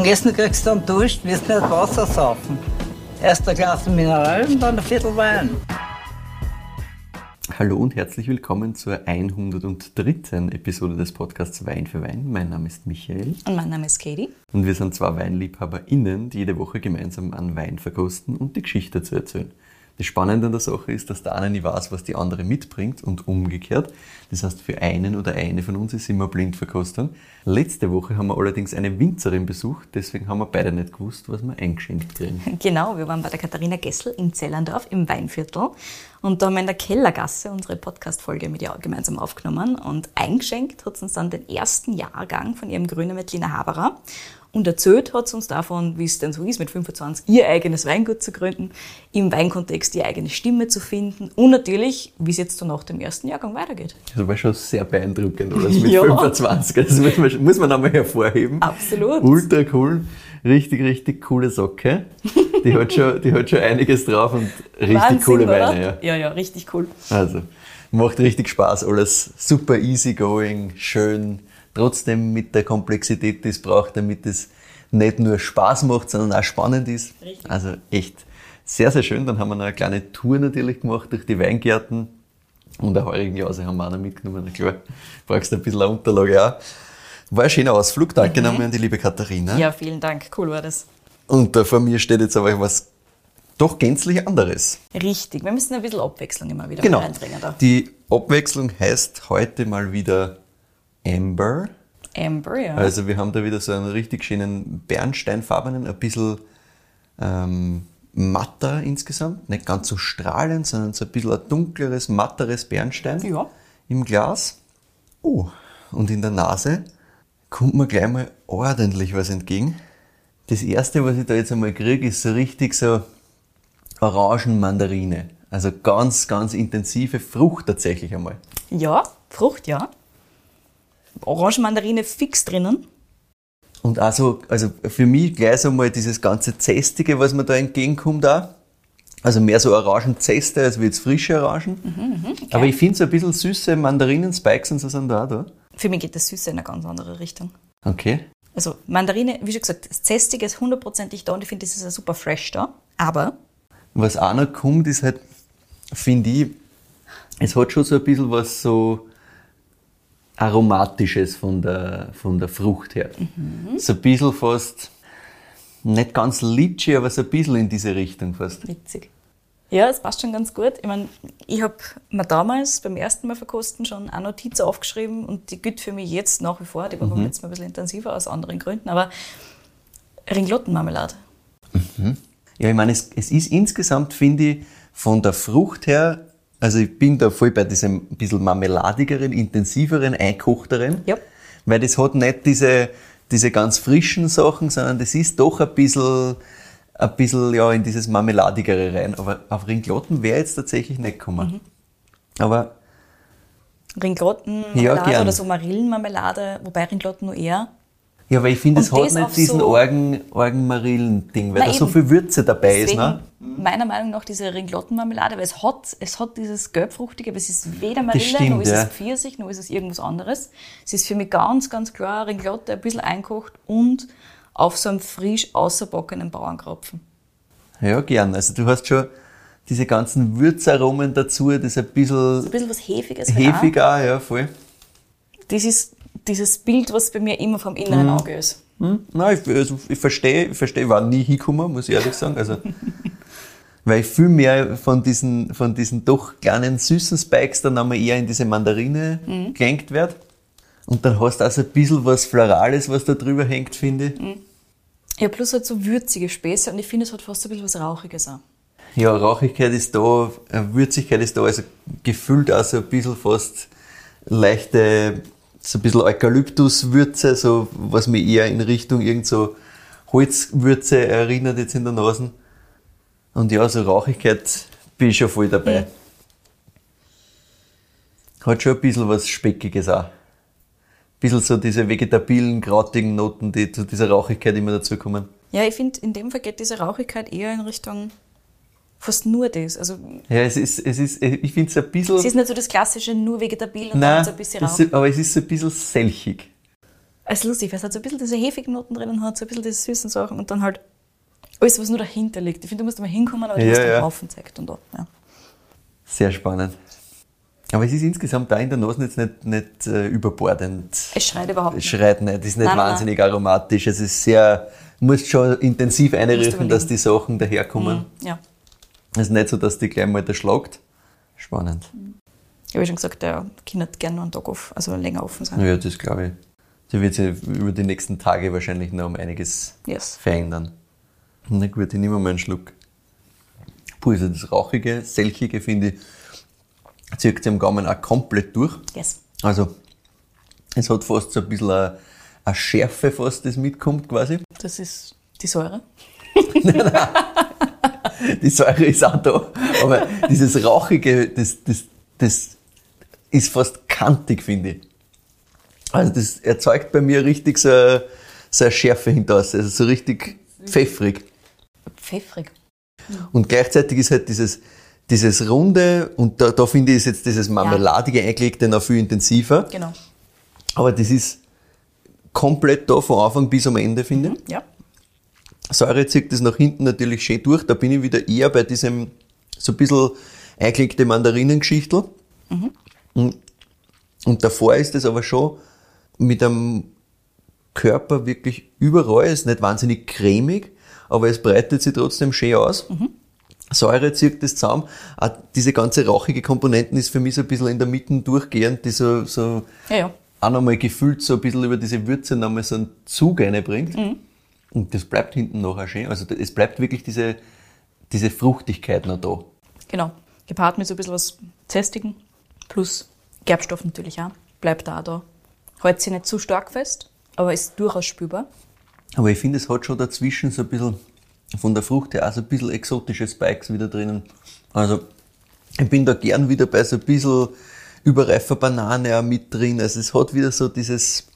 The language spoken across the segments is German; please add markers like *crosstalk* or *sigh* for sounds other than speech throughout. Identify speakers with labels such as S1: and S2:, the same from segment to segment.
S1: Zum Essen kriegst du einen Dusch, wirst nicht Wasser saufen. Erst ein Glas Mineral und dann ein Viertel Wein.
S2: Hallo und herzlich willkommen zur 103. Episode des Podcasts Wein für Wein. Mein Name ist Michael.
S3: Und mein Name ist Katie.
S2: Und wir sind zwei WeinliebhaberInnen, die jede Woche gemeinsam an Wein verkosten und die Geschichte zu erzählen. Das Spannende an der Sache ist, dass der eine nicht weiß, was die andere mitbringt und umgekehrt. Das heißt, für einen oder eine von uns ist immer Blindverkostung. Letzte Woche haben wir allerdings eine Winzerin besucht, deswegen haben wir beide nicht gewusst, was wir eingeschenkt kriegen. *laughs*
S3: Genau, wir waren bei der Katharina Gessel in Zellerndorf im Weinviertel und da haben wir in der Kellergasse unsere Podcast-Folge mit ihr gemeinsam aufgenommen und eingeschenkt hat uns dann den ersten Jahrgang von ihrem Grüner Mettliner Haberer. Und erzählt hat sie uns davon, wie es denn so ist, mit 25 ihr eigenes Weingut zu gründen, im Weinkontext die eigene Stimme zu finden und natürlich, wie es jetzt so nach dem ersten Jahrgang weitergeht.
S2: Das war schon sehr beeindruckend, oder? *laughs* mit ja. 25. Das muss man, muss man einmal hervorheben.
S3: Absolut.
S2: Ultra cool. Richtig, richtig coole Socke. Die hat schon, die hat schon einiges drauf und richtig
S3: Wahnsinn,
S2: coole Weine.
S3: Ja. ja, ja, richtig cool.
S2: Also, macht richtig Spaß. Alles super easy going, schön trotzdem mit der Komplexität, die es braucht, damit es nicht nur Spaß macht, sondern auch spannend ist. Richtig. Also echt sehr, sehr schön. Dann haben wir noch eine kleine Tour natürlich gemacht durch die Weingärten und ein heurigen Jase haben wir auch noch mitgenommen. Na klar, brauchst du ein bisschen eine Unterlage auch. War ein schöner Ausflug. Danke mhm. nochmal an die liebe Katharina.
S3: Ja, vielen Dank. Cool war das.
S2: Und da vor mir steht jetzt aber was doch gänzlich anderes.
S3: Richtig. Wir müssen ein bisschen Abwechslung immer wieder
S2: genau.
S3: reinbringen. Da.
S2: Die Abwechslung heißt heute mal wieder Amber.
S3: Amber, ja.
S2: Also wir haben da wieder so einen richtig schönen bernsteinfarbenen, ein bisschen ähm, matter insgesamt, nicht ganz so strahlend, sondern so ein bisschen ein dunkleres, matteres Bernstein
S3: ja.
S2: im Glas. Oh, und in der Nase kommt mir gleich mal ordentlich was entgegen. Das erste, was ich da jetzt einmal kriege, ist so richtig so Orangenmandarine. Also ganz, ganz intensive Frucht tatsächlich einmal.
S3: Ja, Frucht, ja. Orangenmandarine fix drinnen.
S2: Und also, also für mich gleich so mal dieses ganze Zestige, was mir da entgegenkommt auch. Also mehr so Orangenzeste als wie jetzt frische Orangen. Mhm, okay. Aber ich finde so ein bisschen süße Mandarinen-Spikes und so sind da auch da.
S3: Für mich geht das Süße in eine ganz andere Richtung.
S2: Okay.
S3: Also Mandarine, wie schon gesagt, das Zestige ist hundertprozentig da und ich finde, das ist ja super fresh da. Aber...
S2: Was auch noch kommt, ist halt, finde ich, es hat schon so ein bisschen was so Aromatisches von der, von der Frucht her. Mhm. So ein bisschen fast, nicht ganz litchi, aber so ein bisschen in diese Richtung fast.
S3: Witzig. Ja, es passt schon ganz gut. Ich meine, ich habe mir damals beim ersten Mal verkosten schon eine Notiz aufgeschrieben und die gilt für mich jetzt nach wie vor. Die war mhm. letzten Mal ein bisschen intensiver aus anderen Gründen, aber Ringlottenmarmelade.
S2: Mhm. Ja, ich meine, es, es ist insgesamt, finde ich, von der Frucht her also ich bin da voll bei diesem ein bisschen marmeladigeren, intensiveren, einkochteren.
S3: Ja.
S2: Weil das hat nicht diese, diese ganz frischen Sachen, sondern das ist doch ein bisschen, ein bisschen ja, in dieses Marmeladigere rein. Aber auf Ringlotten wäre jetzt tatsächlich nicht gekommen. Mhm. Aber
S3: Ringlottenmarmelade ja, oder so Marillenmarmelade, wobei Ringlotten nur eher
S2: ja, weil ich finde, es hat nicht diesen so Orgen, Orgenmarillen-Ding, weil da so viel Würze dabei ist. Ne?
S3: Meiner Meinung nach diese Ringlottenmarmelade, weil es hat, es hat dieses gelbfruchtige, aber es ist weder Marille,
S2: stimmt,
S3: noch ist
S2: ja.
S3: es Pfirsich, noch ist es irgendwas anderes. Es ist für mich ganz, ganz klar Ringlotte, ein bisschen einkocht und auf so einem frisch ausserbackenen Bauernkropfen.
S2: Ja, gern. Also du hast schon diese ganzen Würzaromen dazu, das ist ein bisschen...
S3: ein bisschen was Hefiges.
S2: Hefiger, ja, voll.
S3: Das ist dieses Bild, was bei mir immer vom inneren mhm. Auge ist.
S2: Mhm. Nein, ich, also ich verstehe, ich verstehe, war nie hingekommen, muss ich ehrlich sagen. Also, *laughs* weil ich viel mehr von diesen, von diesen doch kleinen süßen Spikes dann einmal eher in diese Mandarine mhm. gelenkt wird. Und dann hast du auch so ein bisschen was Florales, was da drüber hängt, finde ich. Mhm.
S3: Ja, plus halt so würzige Späße und ich finde, es hat fast ein bisschen was Rauchiges auch.
S2: Ja, Rauchigkeit ist da, Würzigkeit ist da, also gefüllt auch so ein bisschen fast leichte so ein bisschen Eukalyptuswürze, so was mich eher in Richtung irgend so Holzwürze erinnert jetzt in der Nase. Und ja, so Rauchigkeit bin ich schon voll dabei. Ja. Hat schon ein bisschen was Speckiges auch. Ein bisschen so diese vegetabilen, krautigen Noten, die zu dieser Rauchigkeit immer dazukommen.
S3: Ja, ich finde, in dem Fall geht diese Rauchigkeit eher in Richtung fast nur das. Also,
S2: ja, es ist, es ist, ich finde es ein bisschen.
S3: Es ist nicht so das klassische nur vegetabil und Nein, dann so ein bisschen rauch.
S2: aber es ist so ein bisschen selchig.
S3: Es ist lustig, weil es hat so ein bisschen diese hefigen Noten drinnen hat, so ein bisschen diese süßen Sachen und dann halt alles, was nur dahinter liegt. Ich finde, du musst mal hinkommen, aber du
S2: Ja,
S3: hast den
S2: ja.
S3: Haufen gezeigt und da. Ja.
S2: Sehr spannend. Aber es ist insgesamt da in der Nase jetzt nicht, nicht äh, überbordend.
S3: Es schreit überhaupt
S2: Es
S3: nicht.
S2: schreit nicht, es ist nicht
S3: Nein, nein,
S2: wahnsinnig aromatisch. Es ist sehr, du musst schon intensiv
S3: überlegen.
S2: dass die Sachen daherkommen.
S3: Ja.
S2: Es ist nicht so, dass die gleich mal erschlagt. Spannend.
S3: Ich habe schon gesagt, der Kind hat gerne noch einen Tag auf, also länger offen sein.
S2: Ja, das glaube ich. Da wird sich über die nächsten Tage wahrscheinlich noch um einiges
S3: Yes.
S2: verändern. Na gut, ich nehme mal einen Schluck. Puh, also das Rauchige, Selchige finde ich, zieht sich am Gaumen auch komplett durch.
S3: Yes.
S2: Also, es hat fast so ein bisschen eine, eine Schärfe, fast das mitkommt quasi.
S3: Das ist die Säure. *laughs* *laughs*
S2: Die Säure ist auch da. Aber dieses Rauchige, das, das, das ist fast kantig, finde ich. Also, das erzeugt bei mir richtig so, eine- so eine Schärfe hinaus. Also, so richtig pfeffrig.
S3: Pfeffrig.
S2: Und gleichzeitig ist halt dieses, dieses Runde, und da, da finde ich ist jetzt dieses Marmeladige eingelegte noch viel intensiver.
S3: Genau.
S2: Aber das ist komplett da von Anfang bis am Ende, finde ich.
S3: Ja.
S2: Säure zieht das nach hinten natürlich schön durch. Da bin ich wieder eher bei diesem so ein bisschen eingelegte Mandarinengeschichtel. Und, und davor ist es aber schon mit einem Körper wirklich überall. Es ist nicht wahnsinnig cremig, aber es breitet sich trotzdem schön aus. Säure zieht das zusammen. Auch diese ganze rauchige Komponenten ist für mich so ein bisschen in der Mitte durchgehend, die so, so
S3: Ja, ja.
S2: auch nochmal gefühlt so ein bisschen über diese Würze nochmal so einen Zug reinbringt. Und das bleibt hinten noch auch schön. Also es bleibt wirklich diese, diese Fruchtigkeit noch da.
S3: Genau. Gepaart mit so ein bisschen was Zestigen plus Gerbstoff natürlich auch. Bleibt da auch da. Hält sich nicht zu stark fest, aber ist durchaus spürbar.
S2: Aber ich finde, es hat schon dazwischen so ein bisschen von der Frucht her auch so ein bisschen exotische Spikes wieder drinnen. Also ich bin da gern wieder bei so ein bisschen überreifer Banane auch mit drin. Also es hat wieder so dieses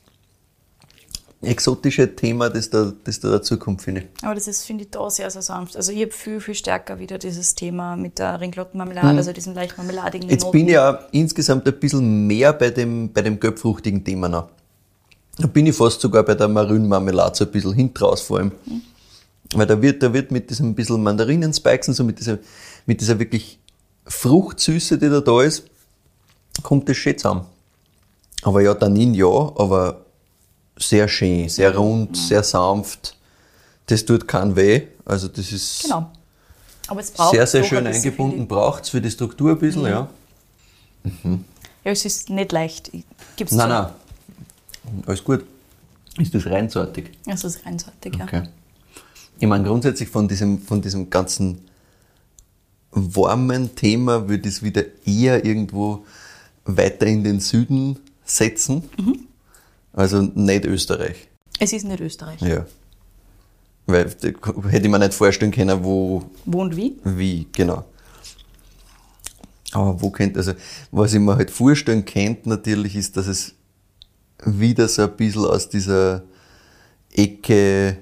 S2: exotische Thema, das da, das da dazukommt, finde ich.
S3: Aber das ist, finde ich, da sehr, sehr sanft. Also ich habe viel, viel stärker wieder dieses Thema mit der Ringlottenmarmelade, also diesem leicht marmeladigen.
S2: Jetzt bin ich ja insgesamt ein bisschen mehr bei dem, bei dem gelbfruchtigen Thema noch. Da bin ich fast sogar bei der Marünmarmelade so ein bisschen hintraus vor allem. Weil da wird, da wird mit diesem bisschen Mandarinenspikes und so mit dieser, mit dieser wirklich Fruchtsüße, die da da ist, kommt das schön zusammen. Aber ja, Tannin ja, aber sehr schön, sehr rund, sehr sanft. Das tut keinen weh. Also das ist
S3: Genau. Aber es braucht
S2: sehr, sehr schön
S3: ein
S2: eingebunden. Braucht es für die Struktur ein bisschen, ja.
S3: ich. Ja, es ist nicht leicht. Gibt's
S2: Nein,
S3: zu.
S2: nein. Alles gut. Ist das reinsortig?
S3: Es ist reinseitig, ja.
S2: Okay. Ich meine, grundsätzlich von diesem, von diesem ganzen warmen Thema würde ich es wieder eher irgendwo weiter in den Süden setzen.
S3: Mhm.
S2: Also nicht Österreich.
S3: Es ist nicht Österreich.
S2: Ja. Weil hätte ich mir nicht vorstellen können, wo,
S3: Wo und wie?
S2: wie, genau. Aber wo könnte, also, was ich mir halt vorstellen könnte natürlich, ist, dass es wieder so ein bisschen aus dieser Ecke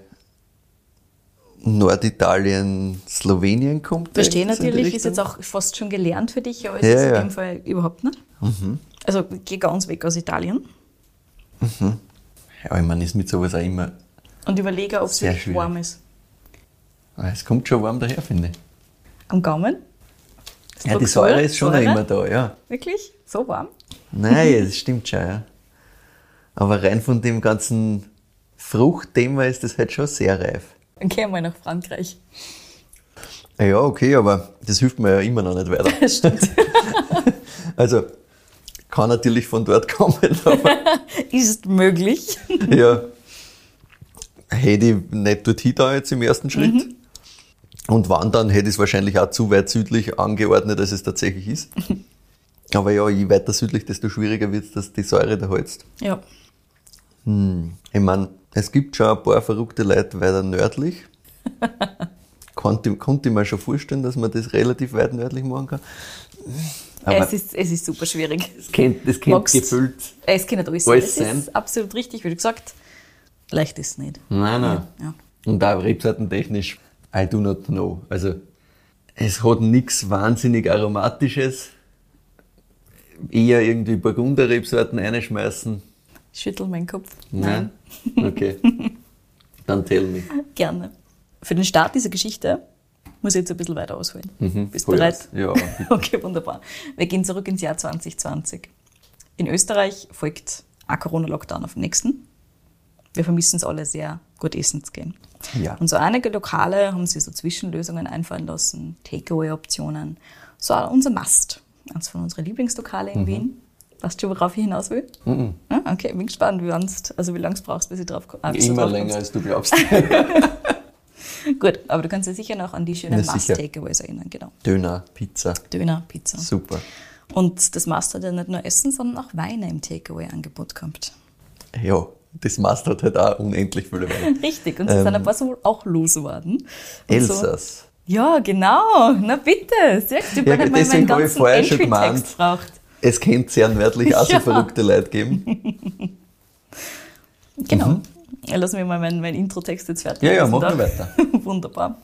S2: Norditalien, Slowenien kommt.
S3: Verstehe
S2: in
S3: natürlich, ist jetzt auch fast schon gelernt für dich, aber es
S2: Ja,
S3: ist in
S2: ja.
S3: dem Fall überhaupt nicht. Also geh ganz weg aus Italien
S2: Ja, ich meine, ist mit sowas auch immer,
S3: und überlege, ob es wirklich
S2: schwierig.
S3: warm ist.
S2: Ah, es kommt schon warm daher, finde ich.
S3: Am Gaumen?
S2: Ja, die Säure ist schon
S3: Säure?
S2: immer da, ja.
S3: Wirklich? So warm?
S2: Nein, *laughs* das stimmt schon, ja. Aber rein von dem ganzen Fruchtthema ist das halt schon sehr reif.
S3: Dann gehen wir nach Frankreich.
S2: Ja, okay, aber das hilft mir ja immer noch nicht weiter. *laughs*
S3: Das stimmt. *laughs*
S2: Also, kann natürlich von dort *laughs* kommen, aber *laughs*
S3: ist möglich. *laughs*
S2: ja, hätte ich nicht dorthin da jetzt im ersten Schritt. Und wandern hätte ich es wahrscheinlich auch zu weit südlich angeordnet, als es tatsächlich ist. Aber ja, je weiter südlich, desto schwieriger wird es, dass die Säure da hältst.
S3: Ja.
S2: Ich meine, es gibt schon ein paar verrückte Leute weiter nördlich. konnte, konnte ich mir schon vorstellen, dass man das relativ weit nördlich machen kann. Aber
S3: es, ist, es ist super schwierig.
S2: das kennt, das kennt
S3: Magst-
S2: gefüllt.
S3: Es kann alles,
S2: Alles
S3: sein. Das ist absolut richtig, wie du gesagt Leicht ist es nicht.
S2: Nein, nein.
S3: Ja.
S2: Und auch rebsortentechnisch, I do not know. Also, es hat nichts wahnsinnig Aromatisches. Eher irgendwie Burgunder-Rebsorten einschmeißen.
S3: Ich schüttel meinen Kopf.
S2: Nein. Okay. *laughs* Dann tell me.
S3: Gerne. Für den Start dieser Geschichte muss ich jetzt ein bisschen weiter ausholen. Bist du
S2: Voll
S3: bereit?
S2: Ja. *laughs*
S3: Okay, wunderbar. Wir gehen zurück ins Jahr 2020. In Österreich folgt ein Corona-Lockdown auf den nächsten. Wir vermissen es alle sehr, gut essen zu gehen.
S2: Ja.
S3: Und so einige Lokale haben sich so Zwischenlösungen einfallen lassen, Takeaway-Optionen. So unser Mast, eines von unseren Lieblingslokale in Wien. Weißt du, worauf ich hinaus will?
S2: Mhm.
S3: Ja, okay, bin gespannt, wie, also wie lange es brauchst, bis ich drauf komme.
S2: Immer länger, als du glaubst. *laughs* *laughs* *laughs*
S3: Gut, aber du kannst dich sicher noch an die schönen
S2: Ja, sicher.
S3: Mast-Takeaways erinnern, genau.
S2: Döner, Pizza.
S3: Döner, Pizza.
S2: Super.
S3: Und das Mast hat ja nicht nur Essen, sondern auch Weine im Takeaway-Angebot gehabt.
S2: Ja, das Master hat halt auch unendlich viele Weine. *laughs*
S3: Richtig, und sie sind ein paar so auch losgeworden. Und So,
S2: Elsass.
S3: ja, genau. Na bitte. Siehst du, ich
S2: Ja,
S3: habe mal meinen ganzen
S2: vorher schon gemeint.
S3: braucht.
S2: Es könnte sehr nördlich auch *laughs* so
S3: Ja.
S2: verrückte Leute geben.
S3: Genau. Ja, lass mich mal meinen mein Intro-Text jetzt fertig.
S2: Ja, ja,
S3: lesen
S2: mach
S3: darf.
S2: mal weiter. *laughs*
S3: Wunderbar.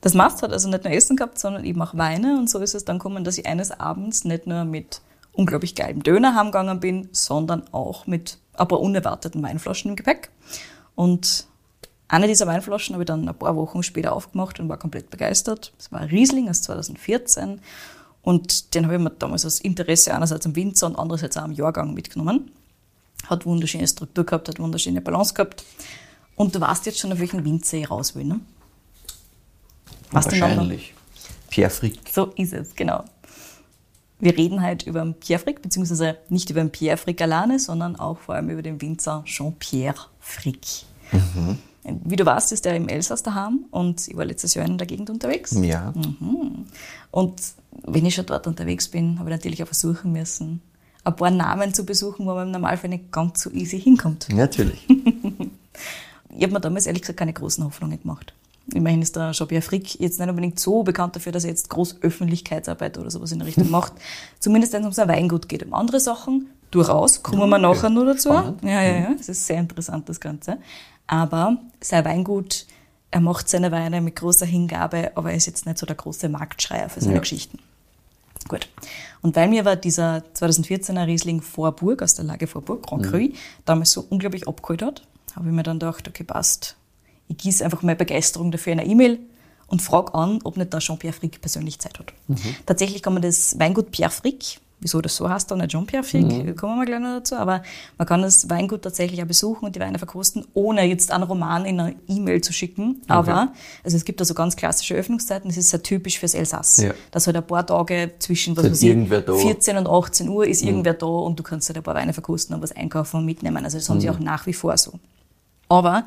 S3: Das Mast hat also nicht nur Essen gehabt, sondern eben auch Weine. Und so ist es dann gekommen, dass ich eines Abends nicht nur mit unglaublich geilem Döner heimgegangen bin, sondern auch mit ein paar unerwarteten Weinflaschen im Gepäck. Und eine dieser Weinflaschen habe ich dann ein paar Wochen später aufgemacht und war komplett begeistert. Es war ein Riesling aus 2014. Und den habe ich mir damals aus Interesse einerseits am Winzer und andererseits auch am Jahrgang mitgenommen. Hat wunderschöne Struktur gehabt, hat wunderschöne Balance gehabt. Und du weißt jetzt schon, auf welchen Winzer ich raus will, ne? Weißt?
S2: Wahrscheinlich. Pierre Frick.
S3: So ist es, genau. Wir reden heute über den Pierre Frick, beziehungsweise nicht über den Pierre Frick alleine, sondern auch vor allem über den Winzer Jean-Pierre Frick. Wie du weißt, ist er im Elsass daheim und ich war letztes Jahr in der Gegend unterwegs.
S2: Ja.
S3: Und wenn ich schon dort unterwegs bin, habe ich natürlich auch versuchen müssen, ein paar Namen zu besuchen, wo man im Normalfall nicht ganz so easy hinkommt. *laughs*
S2: Natürlich.
S3: Ich habe mir damals ehrlich gesagt keine großen Hoffnungen gemacht. Immerhin ist der Jean-Pierre Frick jetzt nicht unbedingt so bekannt dafür, dass er jetzt groß Öffentlichkeitsarbeit oder sowas in der Richtung *laughs* macht. Zumindest wenn es um sein Weingut geht. Um andere Sachen durchaus, kommen wir nachher noch dazu.
S2: Spannend.
S3: Ja, ja, ja, es ist sehr interessant, das Ganze. Aber sein Weingut, er macht seine Weine mit großer Hingabe, aber er ist jetzt nicht so der große Marktschreier für seine
S2: Ja.
S3: Geschichten. Gut. Und weil mir aber dieser 2014er Riesling Vorburg aus der Lage Vorburg, Grand Cru, damals so unglaublich abgeholt hat, habe ich mir dann gedacht, okay, passt. Ich gieße einfach meine Begeisterung dafür in eine E-Mail und frage an, ob nicht der Jean-Pierre Frick persönlich Zeit hat. Tatsächlich kann man das Weingut Pierre Frick, wieso das so heißt, dann nicht Jean-Pierre Frick, kommen wir gleich noch dazu, aber man kann das Weingut tatsächlich auch besuchen und die Weine verkosten, ohne jetzt einen Roman in eine E-Mail zu schicken. Aber, also es gibt da so ganz klassische Öffnungszeiten, das ist sehr typisch fürs Elsass.
S2: Ja.
S3: Dass halt ein paar Tage zwischen, was weiß ich,
S2: irgendwer da.
S3: 14 und 18 Uhr ist irgendwer da und du kannst halt ein paar Weine verkosten und was einkaufen und mitnehmen. Also das haben sie auch nach wie vor so. Aber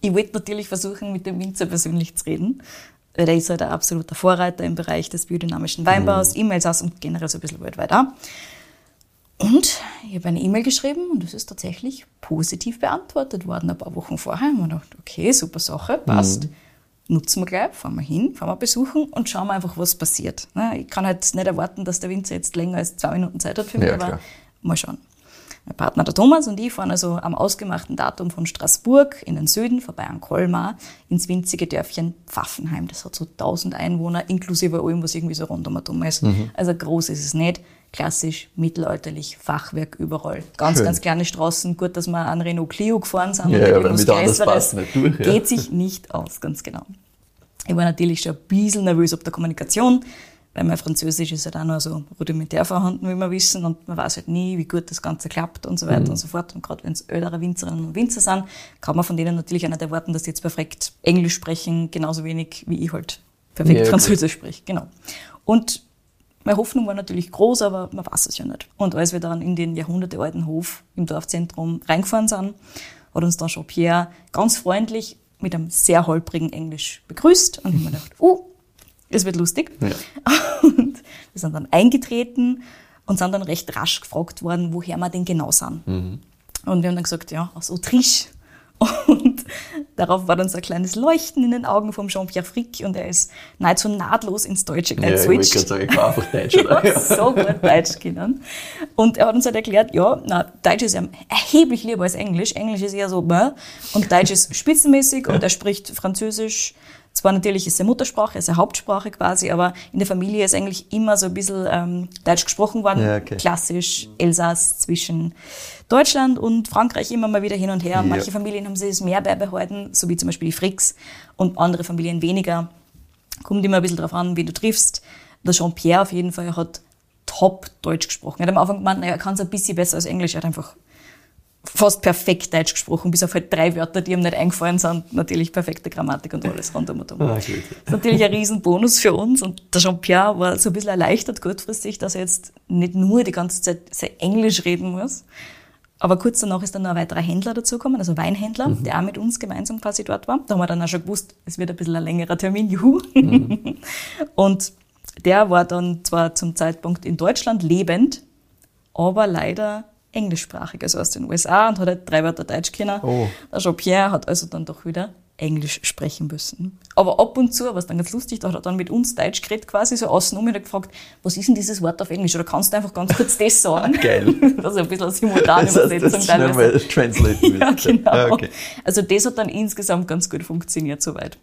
S3: ich wollte natürlich versuchen, mit dem Winzer persönlich zu reden. Weil der ist halt ein absoluter Vorreiter im Bereich des biodynamischen Weinbaus, E-Mails aus und generell so ein bisschen weltweit auch. Und ich habe eine E-Mail geschrieben und es ist tatsächlich positiv beantwortet worden ein paar Wochen vorher. Und ich gedacht, okay, super Sache, passt. Nutzen wir gleich, fahren wir hin, fahren wir besuchen und schauen wir einfach, was passiert. Ich kann halt nicht erwarten, dass der Winzer jetzt länger als zwei Minuten Zeit hat für mich,
S2: Ja,
S3: aber
S2: klar.
S3: mal schauen. Mein Partner, der Thomas und ich fahren also am ausgemachten Datum von Straßburg in den Süden vorbei an Colmar ins winzige Dörfchen Pfaffenheim. Das hat so 1000 Einwohner, inklusive allem, was irgendwie so rund um um ist. Also groß ist es nicht. Klassisch, mittelalterlich, Fachwerk überall. Ganz,
S2: Schön.
S3: ganz kleine Straßen. Gut, dass wir an Renault Clio gefahren sind.
S2: Ja, ja,
S3: irgendwas
S2: mit anders passt nicht durch, ja.
S3: Geht sich nicht aus, ganz genau. Ich war natürlich schon ein bisschen nervös ob der Kommunikation, weil mein Französisch ist halt auch nur so rudimentär vorhanden, wie wir wissen, und man weiß halt nie, wie gut das Ganze klappt und so weiter
S2: Mhm.
S3: und so fort. Und gerade wenn es ältere Winzerinnen und Winzer sind, kann man von denen natürlich auch nicht erwarten, dass die jetzt perfekt Englisch sprechen, genauso wenig wie ich halt perfekt
S2: Ja.
S3: Französisch spreche. Genau. Und meine Hoffnung war natürlich groß, aber man weiß es ja nicht. Und als wir dann in den jahrhundertealten Hof im Dorfzentrum reingefahren sind, hat uns dann Jean-Pierre ganz freundlich mit einem sehr holprigen Englisch begrüßt. Und ich habe mir gedacht, oh, es wird lustig.
S2: Ja. *laughs*
S3: Und wir sind dann eingetreten und sind dann recht rasch gefragt worden, woher wir denn genau sind.
S2: Mhm.
S3: Und wir haben dann gesagt, ja, aus Autriche. *laughs* Und darauf war dann so ein kleines Leuchten in den Augen vom Jean-Pierre Frick und er ist nahezu nahtlos ins Deutsche
S2: Ja, ich
S3: geswitcht.
S2: sagen, ich kann einfach Deutsch, *laughs* oder?
S3: Ja, so gut Deutsch können. Und er hat uns halt erklärt, ja, na, Deutsch ist ihm erheblich lieber als Englisch. Englisch ist eher so, bäh. und Deutsch ist spitzenmäßig und er spricht Französisch Zwar natürlich ist er Muttersprache, ist er Hauptsprache quasi, aber in der Familie ist eigentlich immer so ein bisschen ähm, Deutsch gesprochen worden.
S2: Ja, okay.
S3: Klassisch Elsass zwischen Deutschland und Frankreich immer mal wieder hin und her.
S2: Ja.
S3: Manche Familien haben sich das mehr beibehalten, so wie zum Beispiel die Fricks und andere Familien weniger. Kommt immer ein bisschen drauf an, wie du triffst. Der Jean-Pierre auf jeden Fall hat top Deutsch gesprochen. Er hat am Anfang gemeint, naja, er kann es ein bisschen besser als Englisch. Er hat einfach fast perfekt Deutsch gesprochen, bis auf halt drei Wörter, die ihm nicht eingefallen sind. Natürlich perfekte Grammatik und alles rundum und um.
S2: Ah,
S3: Das ist natürlich ein Riesenbonus für uns. Und der Jean-Pierre war so ein bisschen erleichtert kurzfristig, dass er jetzt nicht nur die ganze Zeit sein Englisch reden muss. Aber kurz danach ist dann noch ein weiterer Händler dazugekommen, also Weinhändler, der auch mit uns gemeinsam quasi dort war. Da haben wir dann auch schon gewusst, es wird ein bisschen ein längerer Termin, juhu. *laughs* Und der war dann zwar zum Zeitpunkt in Deutschland lebend, aber leider englischsprachig, also aus den USA und hat halt drei Wörter Deutsch können.
S2: Oh.
S3: Der Jean-Pierre hat also dann doch wieder Englisch sprechen müssen. Aber ab und zu, was dann ganz lustig, da hat er dann mit uns Deutsch geredet, quasi so außen um und hat gefragt, was ist denn dieses Wort auf Englisch? Oder kannst du einfach ganz kurz das sagen? *laughs*
S2: Geil. *laughs*
S3: Das ist ein bisschen eine simultane
S2: Das heißt,
S3: Übersetzung
S2: das
S3: teilweise.
S2: mal translaten *laughs*
S3: Ja, genau.
S2: Ah, okay.
S3: Also das hat dann insgesamt ganz gut funktioniert soweit.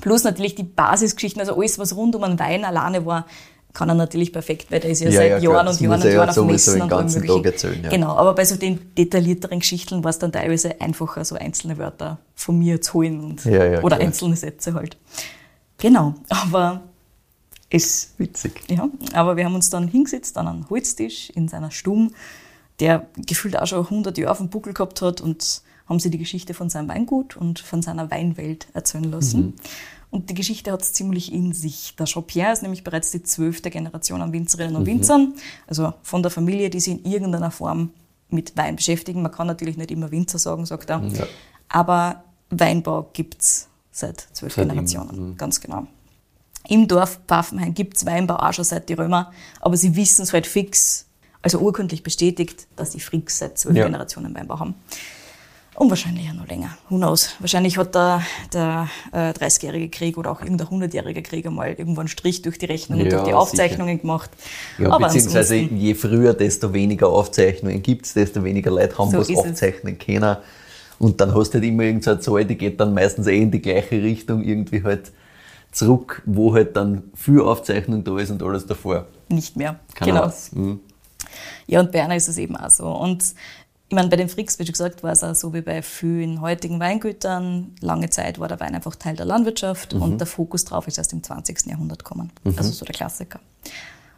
S3: Plus natürlich die Basisgeschichten, also alles, was rund um einen Wein alleine war, kann er natürlich perfekt, weil der ist ja,
S2: Ja,
S3: seit
S2: ja.
S3: Jahren und Jahren und
S2: ja
S3: Jahren auf Messen und allem
S2: ganzen
S3: möglichen.
S2: Tag erzählen, ja.
S3: Genau, aber bei so den detaillierteren Geschichten war es dann teilweise einfacher, so einzelne Wörter von mir zu holen und,
S2: Ja,
S3: oder
S2: klar.
S3: einzelne Sätze halt. Genau, aber es
S2: Witzig.
S3: ja, aber wir haben uns dann hingesetzt an einen Holztisch in seiner Stube, der gefühlt auch schon 100 Jahre auf dem Buckel gehabt hat und haben sie die Geschichte von seinem Weingut und von seiner Weinwelt erzählen lassen. Und die Geschichte hat es ziemlich in sich. Der Jean-Pierre ist nämlich bereits die zwölfte Generation an Winzerinnen und Winzern, also von der Familie, die sich in irgendeiner Form mit Wein beschäftigen. Man kann natürlich nicht immer Winzer sagen, sagt er.
S2: Ja.
S3: Aber Weinbau gibt's seit zwölf
S2: Seit immer,
S3: Generationen, ganz genau. Im Dorf Pfaffenhain gibt's Weinbau auch schon seit die Römer, aber sie wissen es halt fix, also urkundlich bestätigt, dass die Fricks seit zwölf
S2: Ja.
S3: Generationen Weinbau haben. Und wahrscheinlich ja noch länger. Who knows? Wahrscheinlich hat der, der äh, 30-jährige Krieg oder auch irgendein 100-jährige Krieg einmal irgendwo einen Strich durch die Rechnung und
S2: Ja,
S3: durch die Aufzeichnungen gemacht.
S2: Ja,
S3: Aber
S2: beziehungsweise je früher, desto weniger Aufzeichnungen gibt's, desto weniger Leute haben
S3: So
S2: was
S3: ist es.
S2: aufzeichnen können. Und dann hast du halt immer irgendeine Zahl, die geht dann meistens eh in die gleiche Richtung, irgendwie halt zurück, wo halt dann viel Aufzeichnung da ist und alles davor.
S3: nicht mehr.
S2: Keine
S3: genau.
S2: Mhm.
S3: Ja, und bei einer ist es eben auch so. Und ich meine, bei den Fricks, wie schon gesagt, war es auch so wie bei vielen heutigen Weingütern. Lange Zeit war der Wein einfach Teil der Landwirtschaft und der Fokus drauf ist erst im 20. Jahrhundert gekommen. Also so der Klassiker.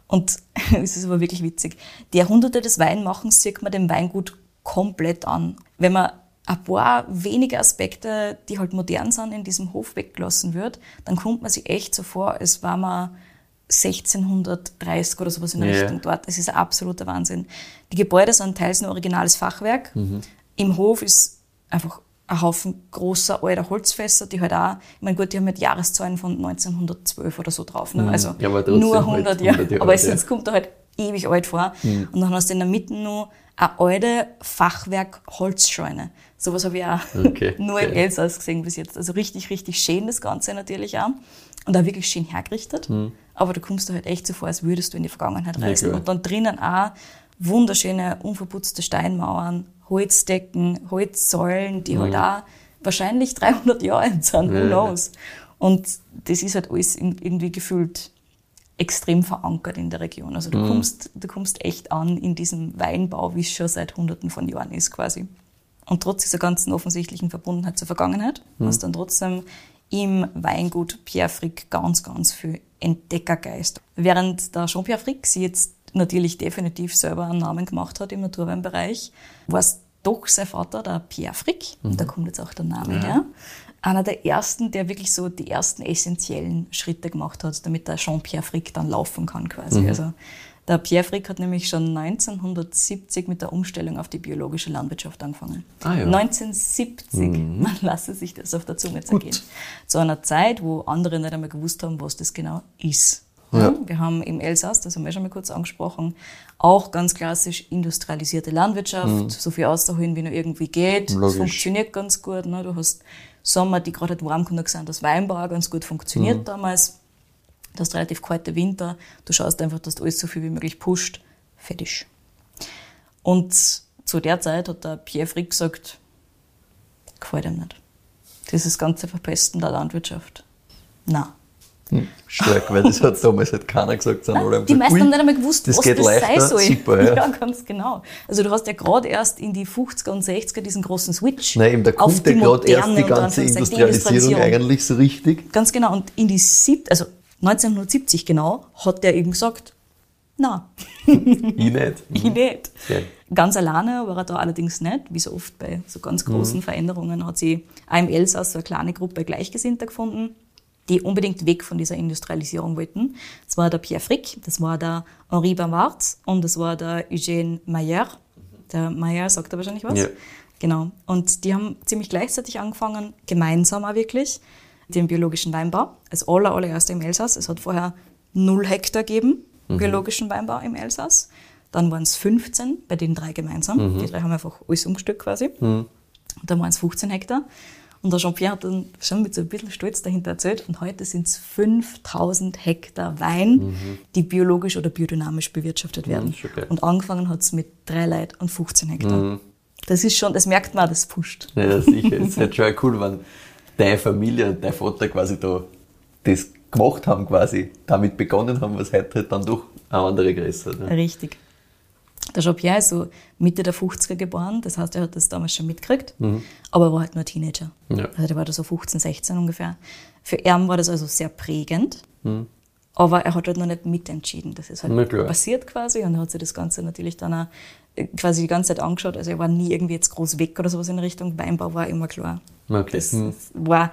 S3: Und *laughs* es ist aber wirklich witzig. Die Jahrhunderte des Weinmachens sieht man dem Weingut komplett an. Wenn man ein paar wenige Aspekte, die halt modern sind, in diesem Hof weggelassen wird, dann kommt man sich echt so vor, als war man 1630 oder sowas in der
S2: Ja.
S3: Richtung dort. Das ist ein absoluter Wahnsinn. Die Gebäude sind teils ein originales Fachwerk. Im Hof ist einfach ein Haufen großer alter Holzfässer, die halt auch, ich meine, gut, die haben halt Jahreszahlen von 1912 oder so drauf. Ne? Also
S2: Ja,
S3: nur
S2: halt
S3: 100 Jahre.
S2: 100 Jahre
S3: aber es,
S2: ja.
S3: kommt da halt ewig alt vor. Und dann hast du in der Mitte noch eine alte Fachwerk-Holzscheune. Sowas habe ich auch
S2: Okay, *laughs*
S3: nur im. Elsass gesehen bis jetzt. Also richtig, richtig schön das Ganze natürlich auch. Und auch wirklich schön hergerichtet. Aber da kommst du halt echt so vor, als würdest du in die Vergangenheit reisen.
S2: klar.
S3: und dann drinnen auch wunderschöne, unverputzte Steinmauern, Holzdecken, Holzsäulen, die halt auch wahrscheinlich 300 Jahre alt sind. Who
S2: Ja.
S3: knows? Und das ist halt alles irgendwie gefühlt extrem verankert in der Region. Also du, kommst, du kommst echt an in diesem Weinbau, wie es schon seit hunderten von Jahren ist quasi. Und trotz dieser ganzen offensichtlichen Verbundenheit zur Vergangenheit hast du dann trotzdem im Weingut Pierre Frick ganz, ganz viel Entdeckergeist. Während der Jean-Pierre Frick sie jetzt natürlich definitiv selber einen Namen gemacht hat im Naturweinbereich, war es doch sein Vater, der Pierre Frick, und da kommt jetzt auch der Name her, einer der ersten, der wirklich so die ersten essentiellen Schritte gemacht hat, damit der Jean-Pierre Frick dann laufen kann quasi. Also der Pierre Frick hat nämlich schon 1970 mit der Umstellung auf die biologische Landwirtschaft angefangen.
S2: Ah, ja.
S3: 1970, man lasse sich das auf der Zunge zergehen. Zu einer Zeit, wo andere nicht einmal gewusst haben, was das genau ist.
S2: Ja.
S3: Wir haben im Elsass, das haben wir schon mal kurz angesprochen, auch ganz klassisch industrialisierte Landwirtschaft, so viel auszuholen, wie nur irgendwie geht. Das
S2: Logisch.
S3: funktioniert ganz gut. Ne? Du hast Sommer, die gerade warm genug sind, dass Weinbau ganz gut funktioniert damals. Du hast relativ kalte Winter. Du schaust einfach, dass du alles so viel wie möglich pusht. Fertig. Und zu der Zeit hat der Pierre Frick gesagt, gefällt ihm nicht. Dieses ganze Verpesten der Landwirtschaft. Na.
S2: Hm, stark, weil das hat damals halt keiner gesagt. Sind alle
S3: Die meisten haben nicht einmal gewusst,
S2: das
S3: was
S2: geht
S3: das
S2: leichter.
S3: sein soll.
S2: Super, *laughs* ja.
S3: ganz genau. Also du hast ja gerade erst in die 50er und 60er diesen großen Switch.
S2: Nein, eben, da kommt ja
S3: die
S2: gerade erst die ganze Industrialisierung eigentlich so richtig.
S3: Ganz genau. Und in die sieb also 1970 genau, hat der eben gesagt, na, *laughs*
S2: Ich nicht. *laughs*
S3: ich nicht.
S2: Ja.
S3: Ganz alleine war er da allerdings nicht. Wie so oft bei so ganz großen Veränderungen hat sie auch im Elsass so eine kleine Gruppe Gleichgesinnter gefunden, die unbedingt weg von dieser Industrialisierung wollten. Das war der Pierre Frick, das war der Henri Bavard und das war der Eugène Mayer. Der Mayer sagt da wahrscheinlich was.
S2: Ja.
S3: Genau. Und die haben ziemlich gleichzeitig angefangen, gemeinsam auch wirklich, den biologischen Weinbau. Als aller, allererster im Elsass. Es hat vorher null Hektar gegeben, biologischen Weinbau im Elsass. Dann waren es 15, bei den drei gemeinsam. Die drei haben einfach alles umgestückt quasi. Und dann waren es 15 Hektar. Und der Jean-Pierre hat dann schon mit so ein bisschen Stolz dahinter erzählt. Und heute sind es 5000 Hektar Wein, die biologisch oder biodynamisch bewirtschaftet werden.
S2: schon geil.
S3: und angefangen hat es mit drei Leuten und 15 Hektar. Das ist schon, das merkt man, das pusht.
S2: Ja, sicher. Es ist halt *laughs* schon cool, wenn deine Familie und dein Vater quasi da das gemacht haben, quasi damit begonnen haben, was heute halt dann doch eine andere Größe hat. Ne?
S3: Richtig. Der Jean-Pierre ist so Mitte der 50er geboren, das heißt, er hat das damals schon mitgekriegt, aber er war halt nur Teenager.
S2: Ja.
S3: Also der war da so 15, 16 ungefähr. Für ihn war das also sehr prägend, aber er hat halt noch nicht mitentschieden. Das ist halt passiert quasi und er hat sich das Ganze natürlich dann auch äh, quasi die ganze Zeit angeschaut. Also er war nie irgendwie jetzt groß weg oder sowas in Richtung Weinbau, war immer klar.
S2: Okay.
S3: Das,
S2: Hm.
S3: das war,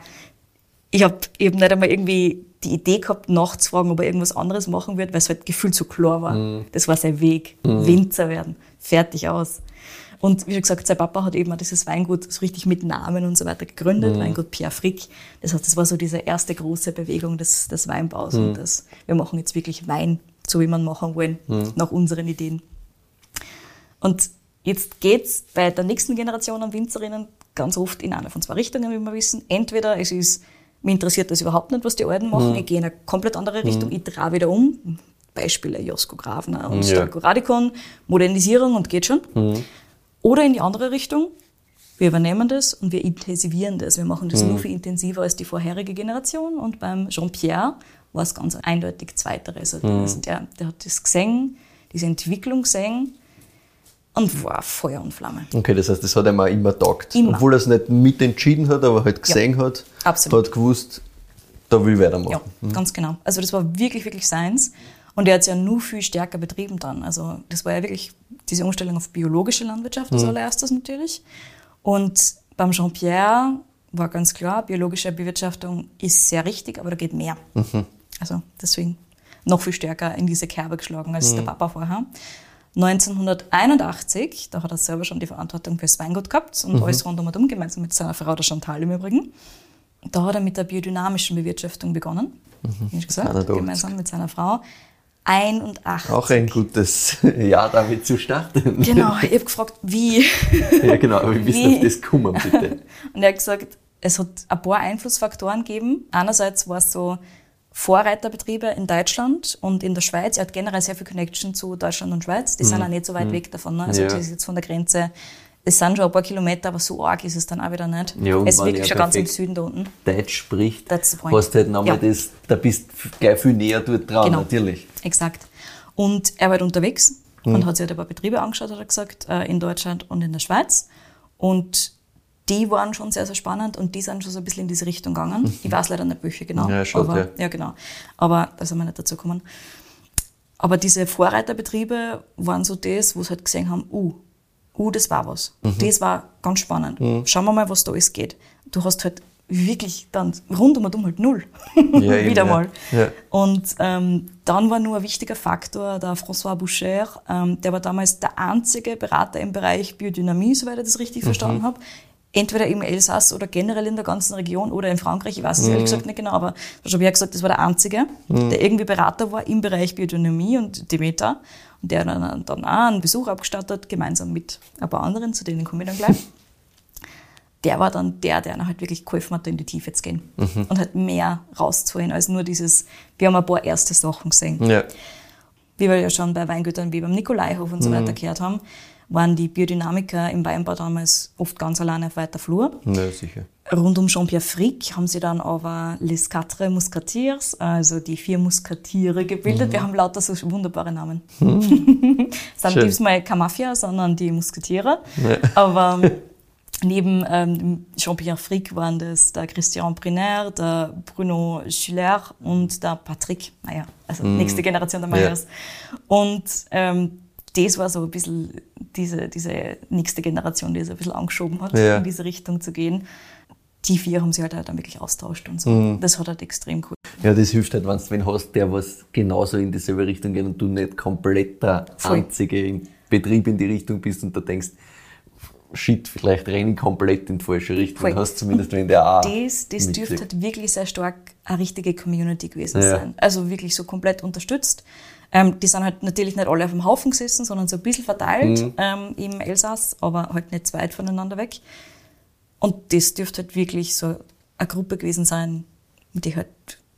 S3: ich habe eben nicht einmal irgendwie die Idee gehabt, nachzufragen, ob er irgendwas anderes machen wird, weil es halt gefühlt so klar war.
S2: Hm.
S3: Das war sein Weg. Winzer werden. Fertig aus. Und wie schon gesagt, sein Papa hat eben auch dieses Weingut so richtig mit Namen und so weiter gegründet, Weingut Pierre Frick. Das heißt, das war so diese erste große Bewegung des, des Weinbaus und das, wir machen jetzt wirklich Wein, so wie man machen wollen, nach unseren Ideen. Und jetzt geht's bei der nächsten Generation an Winzerinnen ganz oft in eine von zwei Richtungen, wie wir wissen. Entweder es ist, mir interessiert das überhaupt nicht, was die Alten machen, ich gehe in eine komplett andere Richtung, ich drehe wieder um. Beispiele Josko Grafner und
S2: Ja.
S3: Stanko Radikon, Modernisierung und geht schon. Oder in die andere Richtung, wir übernehmen das und wir intensivieren das. Wir machen das nur viel intensiver als die vorherige Generation. Und beim Jean-Pierre war es ganz eindeutig Zweiteres. Also der, der hat das gesehen, diese Entwicklung gesehen und war Feuer und Flamme.
S2: Okay, das heißt, das hat ihm auch immer taugt.
S3: Immer.
S2: Obwohl er es nicht mitentschieden hat, aber halt gesehen hat,
S3: absolut.
S2: hat gewusst, da will ich weitermachen.
S3: Ja, ganz genau. Also das war wirklich, wirklich seins. Und er hat es ja nur viel stärker betrieben dann. Also das war ja wirklich diese Umstellung auf biologische Landwirtschaft als allererstes natürlich. Und beim Jean-Pierre war ganz klar, biologische Bewirtschaftung ist sehr richtig, aber da geht mehr. Also deswegen noch viel stärker in diese Kerbe geschlagen als der Papa vorher. 1981, da hat er selber schon die Verantwortung fürs Weingut gehabt und alles rund um um, gemeinsam mit seiner Frau, der Chantal im Übrigen. Da hat er mit der biodynamischen Bewirtschaftung begonnen, wie ich gesagt,
S2: 81.
S3: gemeinsam mit seiner Frau. 81.
S2: Auch ein gutes *laughs* Jahr damit zu starten.
S3: Genau, *laughs* ich habe gefragt, wie.
S2: ja, genau, aber wie bist du auf das gekommen, bitte? *laughs*
S3: Und er hat gesagt, es hat ein paar Einflussfaktoren gegeben. Einerseits war es so Vorreiterbetriebe in Deutschland und in der Schweiz. Er hat generell sehr viel Connection zu Deutschland und Schweiz. Die sind auch nicht so weit weg davon. Ne? Also
S2: Ja.
S3: das ist jetzt von der Grenze, es sind schon ein paar Kilometer, aber so arg ist es dann auch wieder nicht.
S2: Ja,
S3: es ist wirklich schon ganz im Süden da unten.
S2: Deutsch spricht, hast halt nochmal
S3: Ja.
S2: das, da bist du gleich viel näher dort dran,
S3: Genau.
S2: natürlich.
S3: Exakt. Und er war halt unterwegs
S2: Mhm.
S3: und hat sich halt ein paar Betriebe angeschaut, hat er gesagt, äh, in Deutschland und in der Schweiz. Und die waren schon sehr, sehr spannend und die sind schon so ein bisschen in diese Richtung gegangen. *laughs* Ich weiß leider nicht, welche genau.
S2: Ja, schon,
S3: aber,
S2: ja.
S3: ja, genau. Aber da sind wir nicht dazu gekommen. Aber diese Vorreiterbetriebe waren so das, wo sie halt gesehen haben, uh, uh, das war was.
S2: Mhm.
S3: Das war ganz spannend. Schauen wir mal, was da alles geht. Du hast halt wirklich dann rundum und um halt null. *laughs*
S2: eben,
S3: Wieder
S2: ja.
S3: mal.
S2: Ja.
S3: Und ähm, dann war nur ein wichtiger Faktor der François Boucher, ähm, der war damals der einzige Berater im Bereich Biodynamie, soweit ich das richtig verstanden habe. Entweder im Elsass oder generell in der ganzen Region oder in Frankreich, ich weiß es ehrlich gesagt nicht genau, aber ich habe ja gesagt, das war der einzige, der irgendwie Berater war im Bereich Biodynamie und Demeter. Der hat dann, dann auch einen Besuch abgestattet, gemeinsam mit ein paar anderen, zu denen komme ich dann gleich der war dann der, der dann halt wirklich geholfen hat, in die Tiefe zu gehen und halt mehr rauszuholen als nur dieses, wir haben ein paar erste Sachen gesehen.
S2: Ja.
S3: Wie wir ja schon bei Weingütern wie beim Nikolaihof und so weiter gehört haben, waren die Biodynamiker im Weinbau damals oft ganz alleine auf weiter Flur.
S2: Ja, sicher.
S3: Rund um Jean-Pierre Frick haben sie dann aber Les Quatre Musketeers, also die vier Musketiere gebildet.
S2: Mhm.
S3: Wir haben lauter so wunderbare Namen. *laughs* sind
S2: Schön.
S3: diesmal keine Mafia, sondern die Musketiere. Aber *laughs* neben ähm, Jean-Pierre Frick waren das der Christian Briner, der Bruno Schiller und der Patrick Meyer, also nächste Generation der Meyers. Und ähm, das war so ein bisschen diese, diese nächste Generation, die es ein bisschen angeschoben hat,
S2: Ja.
S3: in diese Richtung zu gehen. Die vier haben sich halt auch dann wirklich austauscht und so. Das hat halt extrem cool.
S2: Ja, das hilft halt, wenn du wen hast, der was genauso in dieselbe Richtung geht und du nicht komplett der
S3: Voll.
S2: einzige im Betrieb in die Richtung bist und da denkst, shit, vielleicht renne ich komplett in die falsche Richtung.
S3: Voll.
S2: Hast zumindest wenn der auch
S3: Das, das dürfte halt wirklich sehr stark eine richtige Community gewesen
S2: Ja.
S3: sein. Also wirklich so komplett unterstützt. Ähm, die sind halt natürlich nicht alle auf dem Haufen gesessen, sondern so ein bisschen verteilt
S2: Mhm.
S3: ähm, im Elsass, aber halt nicht zu weit voneinander weg. Und das dürfte halt wirklich so eine Gruppe gewesen sein, die halt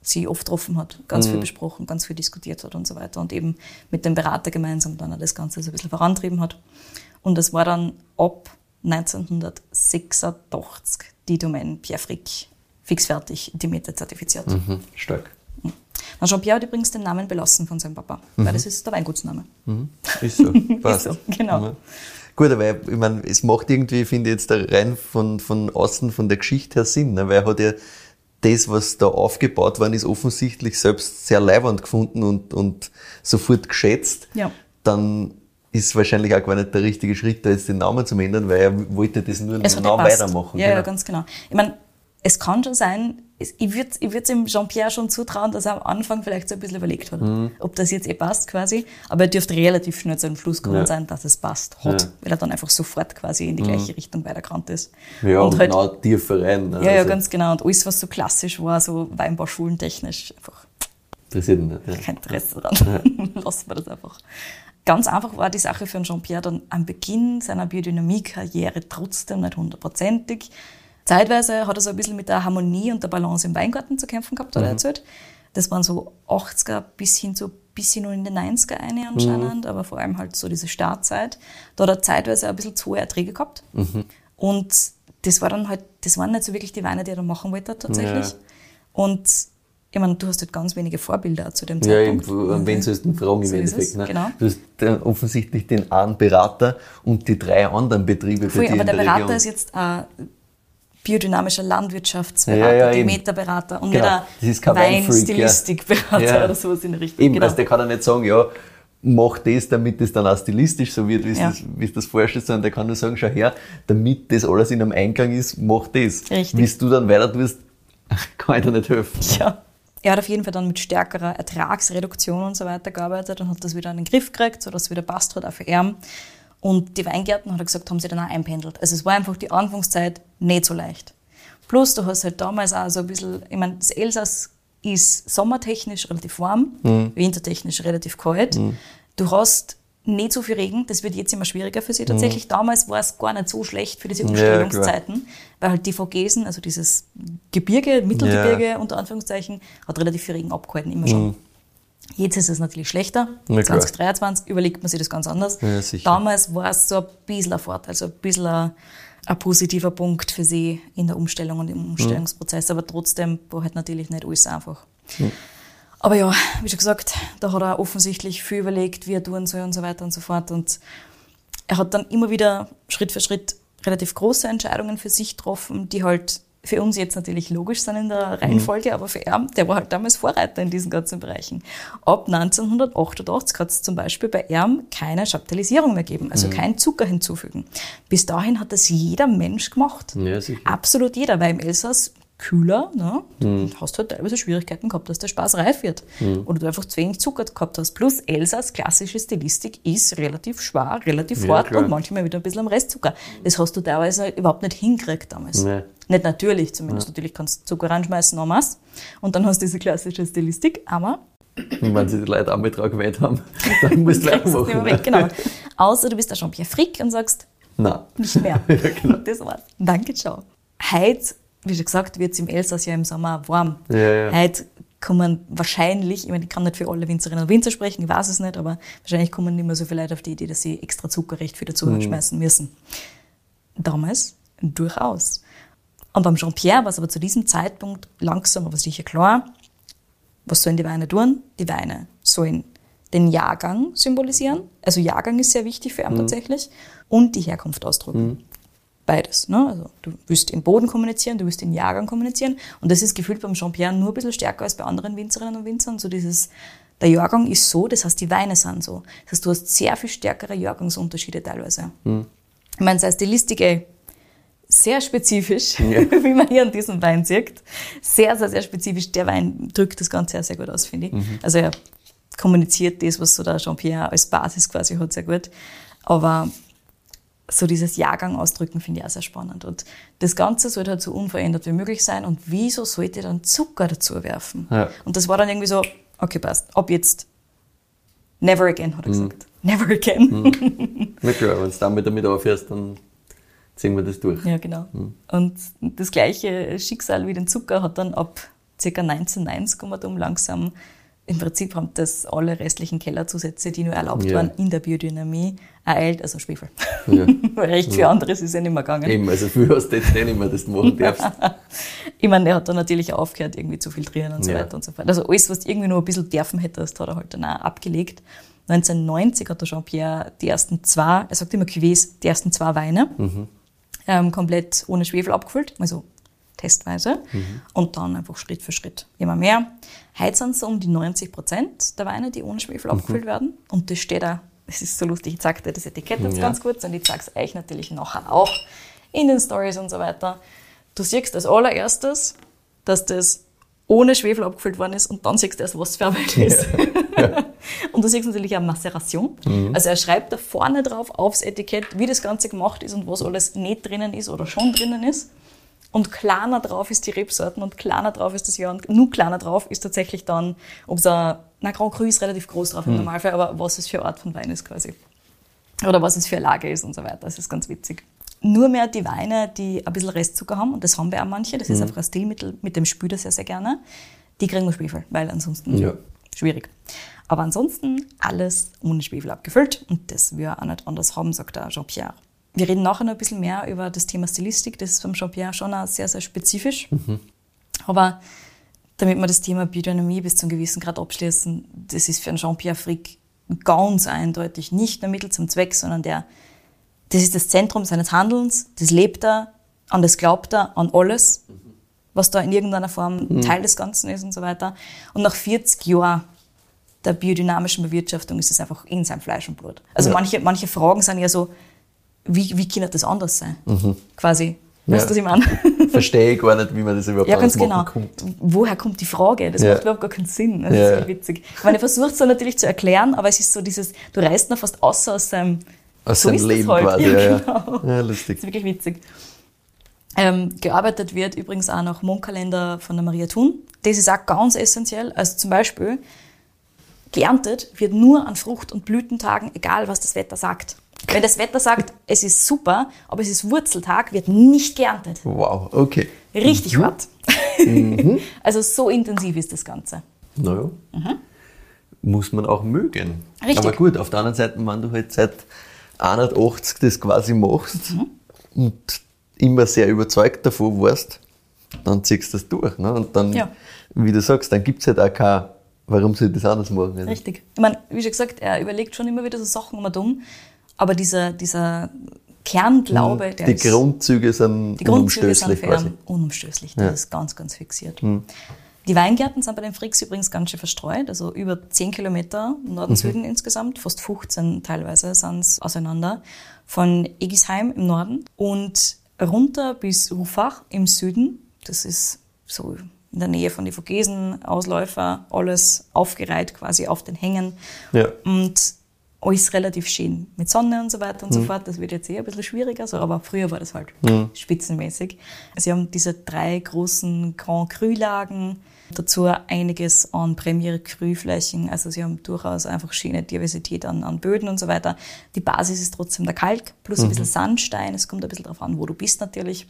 S3: sie oft getroffen hat, ganz
S2: Mhm.
S3: viel besprochen, ganz viel diskutiert hat und so weiter und eben mit dem Berater gemeinsam dann auch das Ganze so ein bisschen vorantrieben hat. Und es war dann ab 1986 die Domain Pierre Frick fixfertig Demeter zertifiziert.
S2: Mhm, stark.
S3: Na, Jean-Pierre hat übrigens den Namen belassen von seinem Papa, weil das ist der Weingutsname.
S2: Mhm. Ist so, *laughs* passt.
S3: so, genau.
S2: Ja. Gut, aber ich meine, es macht irgendwie, finde ich jetzt da rein von, von außen, von der Geschichte her Sinn, ne? weil er hat ja das, was da aufgebaut worden ist, offensichtlich selbst sehr leibend gefunden und, und sofort geschätzt.
S3: Ja.
S2: Dann ist wahrscheinlich auch gar nicht der richtige Schritt, da jetzt den Namen zu ändern, weil er wollte das nur genau
S3: gepasst.
S2: weitermachen.
S3: Ja, ja,
S2: genau.
S3: ganz genau. Ich meine, es kann schon sein, es, ich würde ich würd's dem Jean-Pierre schon zutrauen, dass er am Anfang vielleicht so ein bisschen überlegt hat,
S2: Mhm.
S3: ob das jetzt eh passt quasi. Aber er dürfte relativ schnell zu einem Schluss gekommen
S2: Ja.
S3: sein, dass es passt hat,
S2: Ja. Mhm.
S3: weil er dann einfach sofort quasi in die gleiche Richtung weitergerannt ist.
S2: Ja, und,
S3: und halt,
S2: genau tiefer rein. ne?
S3: ja, ja,
S2: Also,
S3: ganz genau. Und alles, was so klassisch war, so Weinbauschulentechnisch, einfach
S2: Interessiert ihn nicht. Ja.
S3: kein Interesse daran. *laughs* Lassen wir das einfach. Ganz einfach war die Sache für Jean-Pierre dann am Beginn seiner Biodynamie-Karriere trotzdem nicht hundertprozentig. Zeitweise hat er so ein bisschen mit der Harmonie und der Balance im Weingarten zu kämpfen gehabt, hat er erzählt. Das waren so 80er bis hin zu bisschen nur in den 90er eine anscheinend, aber vor allem halt so diese Startzeit. Da hat er zeitweise ein bisschen zu hohe Erträge gehabt. Und das war dann halt, das waren nicht so wirklich die Weine, die er dann machen wollte tatsächlich.
S2: Ja.
S3: Und ich meine, du hast halt ganz wenige Vorbilder zu dem
S2: Ja,
S3: Zeitpunkt.
S2: irgendwo, an wen sollst du denn fragen im
S3: So
S2: Endeffekt? ne?
S3: genau.
S2: Du hast offensichtlich den einen Berater und die drei anderen Betriebe
S3: Voll,
S2: bei dir
S3: aber der
S2: der
S3: Berater
S2: Region.
S3: ist jetzt ein biodynamischer Landwirtschaftsberater,
S2: Ja, ja.
S3: Demeterberater und
S2: Genau,
S3: nicht
S2: das
S3: ein. Weinstilistikberater
S2: Ja.
S3: oder sowas in der Richtung.
S2: Eben,
S3: genau.
S2: also der kann ja nicht sagen, ja, mach das, damit das dann auch stilistisch so wird, wie es
S3: Ja.
S2: das, es das vorstellst, sondern der kann nur sagen, schau her, damit das alles in einem Einklang ist, mach das.
S3: Richtig.
S2: Wie du dann weiter tust, *laughs* kann ich dir nicht helfen.
S3: Ja. Er hat auf jeden Fall dann mit stärkerer Ertragsreduktion und so weiter gearbeitet und hat das wieder in den Griff gekriegt, sodass es wieder passt hat, auch für ihn. Und die Weingärten, hat er gesagt, haben sie dann auch einpendelt. Also es war einfach die Anfangszeit nicht so leicht. Plus, du hast halt damals auch so ein bisschen, ich meine, das Elsass ist sommertechnisch relativ warm, wintertechnisch relativ kalt. Du hast nicht so viel Regen, das wird jetzt immer schwieriger für sie tatsächlich. Damals war es gar nicht so schlecht für diese
S2: Ja,
S3: Umstellungszeiten, weil halt die Vogesen, also dieses Gebirge, Mittelgebirge unter Anführungszeichen, hat relativ viel Regen abgehalten, immer schon. Jetzt ist es natürlich schlechter.
S2: Na klar.
S3: 2023 überlegt man sich das ganz anders.
S2: Ja.
S3: Damals war es so ein bisschen ein Vorteil, so ein bisschen ein, ein positiver Punkt für sie in der Umstellung und im Umstellungsprozess. Aber trotzdem war halt natürlich nicht alles einfach. Aber ja, wie schon gesagt, da hat er offensichtlich viel überlegt, wie er tun soll und so weiter und so fort. Und er hat dann immer wieder Schritt für Schritt relativ große Entscheidungen für sich getroffen, die halt für uns jetzt natürlich logisch sind in der Reihenfolge, aber für ihn, der war halt damals Vorreiter in diesen ganzen Bereichen. Ab 1988 hat es zum Beispiel bei ihm keine Chaptalisierung mehr gegeben, also kein Zucker hinzufügen. Bis dahin hat das jeder Mensch gemacht.
S2: Ja.
S3: Absolut jeder, weil im Elsass kühler, ne? Du hast halt teilweise Schwierigkeiten gehabt, dass der Spaß reif wird. Oder du einfach zu wenig Zucker gehabt hast. Plus Elsass, klassische Stilistik, ist relativ schwer, relativ
S2: Ja,
S3: hart
S2: klar.
S3: und manchmal wieder ein bisschen am Restzucker. Das hast du teilweise überhaupt nicht hingekriegt damals.
S2: Nee.
S3: Nicht natürlich, zumindest natürlich kannst du Zucker reinschmeißen, en masse. Und dann hast du diese klassische Stilistik, aber
S2: Und wenn sie die Leute auch mit gewählt haben, *laughs* dann musst du
S3: mehr
S2: weitermachen.
S3: weg, genau. Außer du bist der Jean-Pierre Frick und sagst,
S2: Nein.
S3: nicht mehr. *laughs*
S2: Ja, genau.
S3: Das war's. Danke, ciao. Heute, wie schon gesagt, wird es im Elsass ja im Sommer warm.
S2: Ja, ja.
S3: Heute kommen wahrscheinlich, ich meine, ich kann nicht für alle Winzerinnen und Winzer sprechen, ich weiß es nicht, aber wahrscheinlich kommen nicht mehr so viele Leute auf die Idee, dass sie extra Zucker recht viel dazu mhm. schmeißen müssen. Damals durchaus. Und beim Jean-Pierre war es aber zu diesem Zeitpunkt langsam, aber sicher klar, was sollen die Weine tun? Die Weine sollen den Jahrgang symbolisieren. Also Jahrgang ist sehr wichtig für ihn mhm. tatsächlich. Und die Herkunft ausdrücken. Mhm. Beides. Ne? Also du willst im Boden kommunizieren, du willst den Jahrgang kommunizieren. Und das ist gefühlt beim Jean-Pierre nur ein bisschen stärker als bei anderen Winzerinnen und Winzern. So dieses, der Jahrgang ist so, das heißt, die Weine sind so. Das heißt, du hast sehr viel stärkere Jahrgangsunterschiede teilweise. Mhm. Ich meine, sei es Stilistik, ey, sehr spezifisch, ja. *laughs* wie man hier an diesem Wein sieht. Sehr, sehr, sehr spezifisch. Der Wein drückt das Ganze sehr, sehr gut aus, finde ich. Mhm. Also er kommuniziert das, was so der Jean-Pierre als Basis quasi hat, sehr gut. Aber so dieses Jahrgang ausdrücken finde ich auch sehr spannend. Und das Ganze sollte halt so unverändert wie möglich sein. Und wieso sollte ich dann Zucker dazu werfen? Ja. Und das war dann irgendwie so, okay, passt. Ab jetzt never again, hat er mhm. gesagt. Never again.
S2: Mhm. Na klar, wenn du damit, damit aufhörst, dann ziehen wir das durch.
S3: Ja, genau. Mhm. Und das gleiche Schicksal wie den Zucker hat dann ab ca. 1990 um langsam im Prinzip haben das alle restlichen Kellerzusätze, die nur erlaubt ja. waren, in der Biodynamie ereilt, also Schwefel. Ja. *laughs* Recht ja. anderes ist ja nicht mehr gegangen.
S2: Eben, also viel hast du jetzt nicht mehr, dass du machen *laughs* darfst.
S3: ich meine, er hat dann natürlich aufgehört, irgendwie zu filtrieren und so weiter und so fort. Also alles, was du irgendwie noch ein bisschen dürfen hättest, hat er halt dann auch abgelegt. 1990 hat der Jean-Pierre die ersten zwei, er sagt immer Cuvées, die ersten zwei Weine mhm. ähm, komplett ohne Schwefel abgefüllt. Also testweise mhm. und dann einfach Schritt für Schritt immer mehr. Heute sind es um die 90 Prozent der Weine, die ohne Schwefel mhm. abgefüllt werden und das steht da, es ist so lustig, ich zeige dir das Etikett jetzt ja. ganz kurz und ich zeige es euch natürlich nachher auch in den Stories und so weiter. Du siehst als allererstes, dass das ohne Schwefel abgefüllt worden ist und dann siehst du erst, was für Arbeit ist. Ja. *laughs* und du siehst natürlich auch Maceration. Mhm. Also er schreibt da vorne drauf aufs Etikett, wie das Ganze gemacht ist und was alles nicht drinnen ist oder schon drinnen ist. Und kleiner drauf ist die Rebsorten und kleiner drauf ist das Jahr. Und nur kleiner drauf ist tatsächlich dann, ob es ein, na Grand Cru ist relativ groß drauf im mhm. Normalfall, aber was es für Art von Wein ist quasi. Oder was es für eine Lage ist und so weiter. Das ist ganz witzig. Nur mehr die Weine, die ein bisschen Restzucker haben, und das haben wir auch manche, das mhm. ist einfach ein Stilmittel, mit dem spüle sehr, sehr gerne, die kriegen nur Schwefel, weil ansonsten ja. schwierig. Aber ansonsten alles ohne Schwefel abgefüllt und das wir auch nicht anders haben, sagt der Jean-Pierre. Wir reden nachher noch ein bisschen mehr über das Thema Stilistik. Das ist beim Jean-Pierre schon auch sehr, sehr spezifisch. Mhm. Aber damit wir das Thema Biodynamie bis zu einem gewissen Grad abschließen, das ist für einen Jean-Pierre Frick ganz eindeutig nicht nur Mittel zum Zweck, sondern der, das ist das Zentrum seines Handelns, das lebt er, an das glaubt er, an alles, was da in irgendeiner Form mhm. Teil des Ganzen ist und so weiter. Und nach 40 Jahren der biodynamischen Bewirtschaftung ist es einfach in seinem Fleisch und Blut. Also ja. manche, manche Fragen sind ja so, wie, wie kann das anders sein? Mhm. Quasi. Weißt du, ja. was ich
S2: meine? *laughs* Verstehe ich gar nicht, wie man das überhaupt
S3: ja, ganz genau. kommt. Woher kommt die Frage? Das ja. macht überhaupt gar keinen Sinn. Das ja. ist witzig. Ich meine, ich versuche es so natürlich zu erklären, aber es ist so dieses, du reißt noch fast außer aus seinem,
S2: aus so seinem Leben halt. quasi. Ja, genau. ja, lustig.
S3: Das ist wirklich witzig. Ähm, gearbeitet wird übrigens auch nach Mondkalender von der Maria Thun. Das ist auch ganz essentiell. Also zum Beispiel, geerntet wird nur an Frucht- und Blütentagen, egal was das Wetter sagt. Wenn das Wetter sagt, es ist super, aber es ist Wurzeltag, wird nicht geerntet.
S2: Wow, okay.
S3: Richtig mhm. hart. Mhm. *laughs* Also so intensiv ist das Ganze.
S2: Naja. Mhm. Muss man auch mögen.
S3: Richtig.
S2: Aber gut, auf der anderen Seite, wenn du halt seit 180 das quasi machst mhm. und immer sehr überzeugt davon warst, dann ziehst du das durch. Ne? Und dann, ja. wie du sagst, dann gibt es halt auch kein, warum soll ich das anders machen?
S3: Richtig. Ich meine, wie schon gesagt, er überlegt schon immer wieder so Sachen um um. Aber dieser, dieser Kernglaube,
S2: mhm. der Die ist, Grundzüge sind
S3: die Grundzüge unumstößlich. Sind quasi. unumstößlich. Das ja. ist ganz, ganz fixiert. Mhm. Die Weingärten sind bei den Fricks übrigens ganz schön verstreut, also über 10 Kilometer Norden-Süden mhm. insgesamt, fast 15 teilweise sind es auseinander, von Egisheim im Norden und runter bis Rufach im Süden, das ist so in der Nähe von den Vogesen, Ausläufer, alles aufgereiht quasi auf den Hängen. Ja. Und alles relativ schön. Mit Sonne und so weiter und mhm. so fort. Das wird jetzt eher ein bisschen schwieriger, so, aber früher war das halt mhm. spitzenmäßig. Sie haben diese drei großen Grand Cru-Lagen, dazu einiges an Premier Cru-Flächen. Also sie haben durchaus einfach schöne Diversität an, an Böden und so weiter. Die Basis ist trotzdem der Kalk plus ein mhm. bisschen Sandstein. Es kommt ein bisschen darauf an, wo du bist natürlich.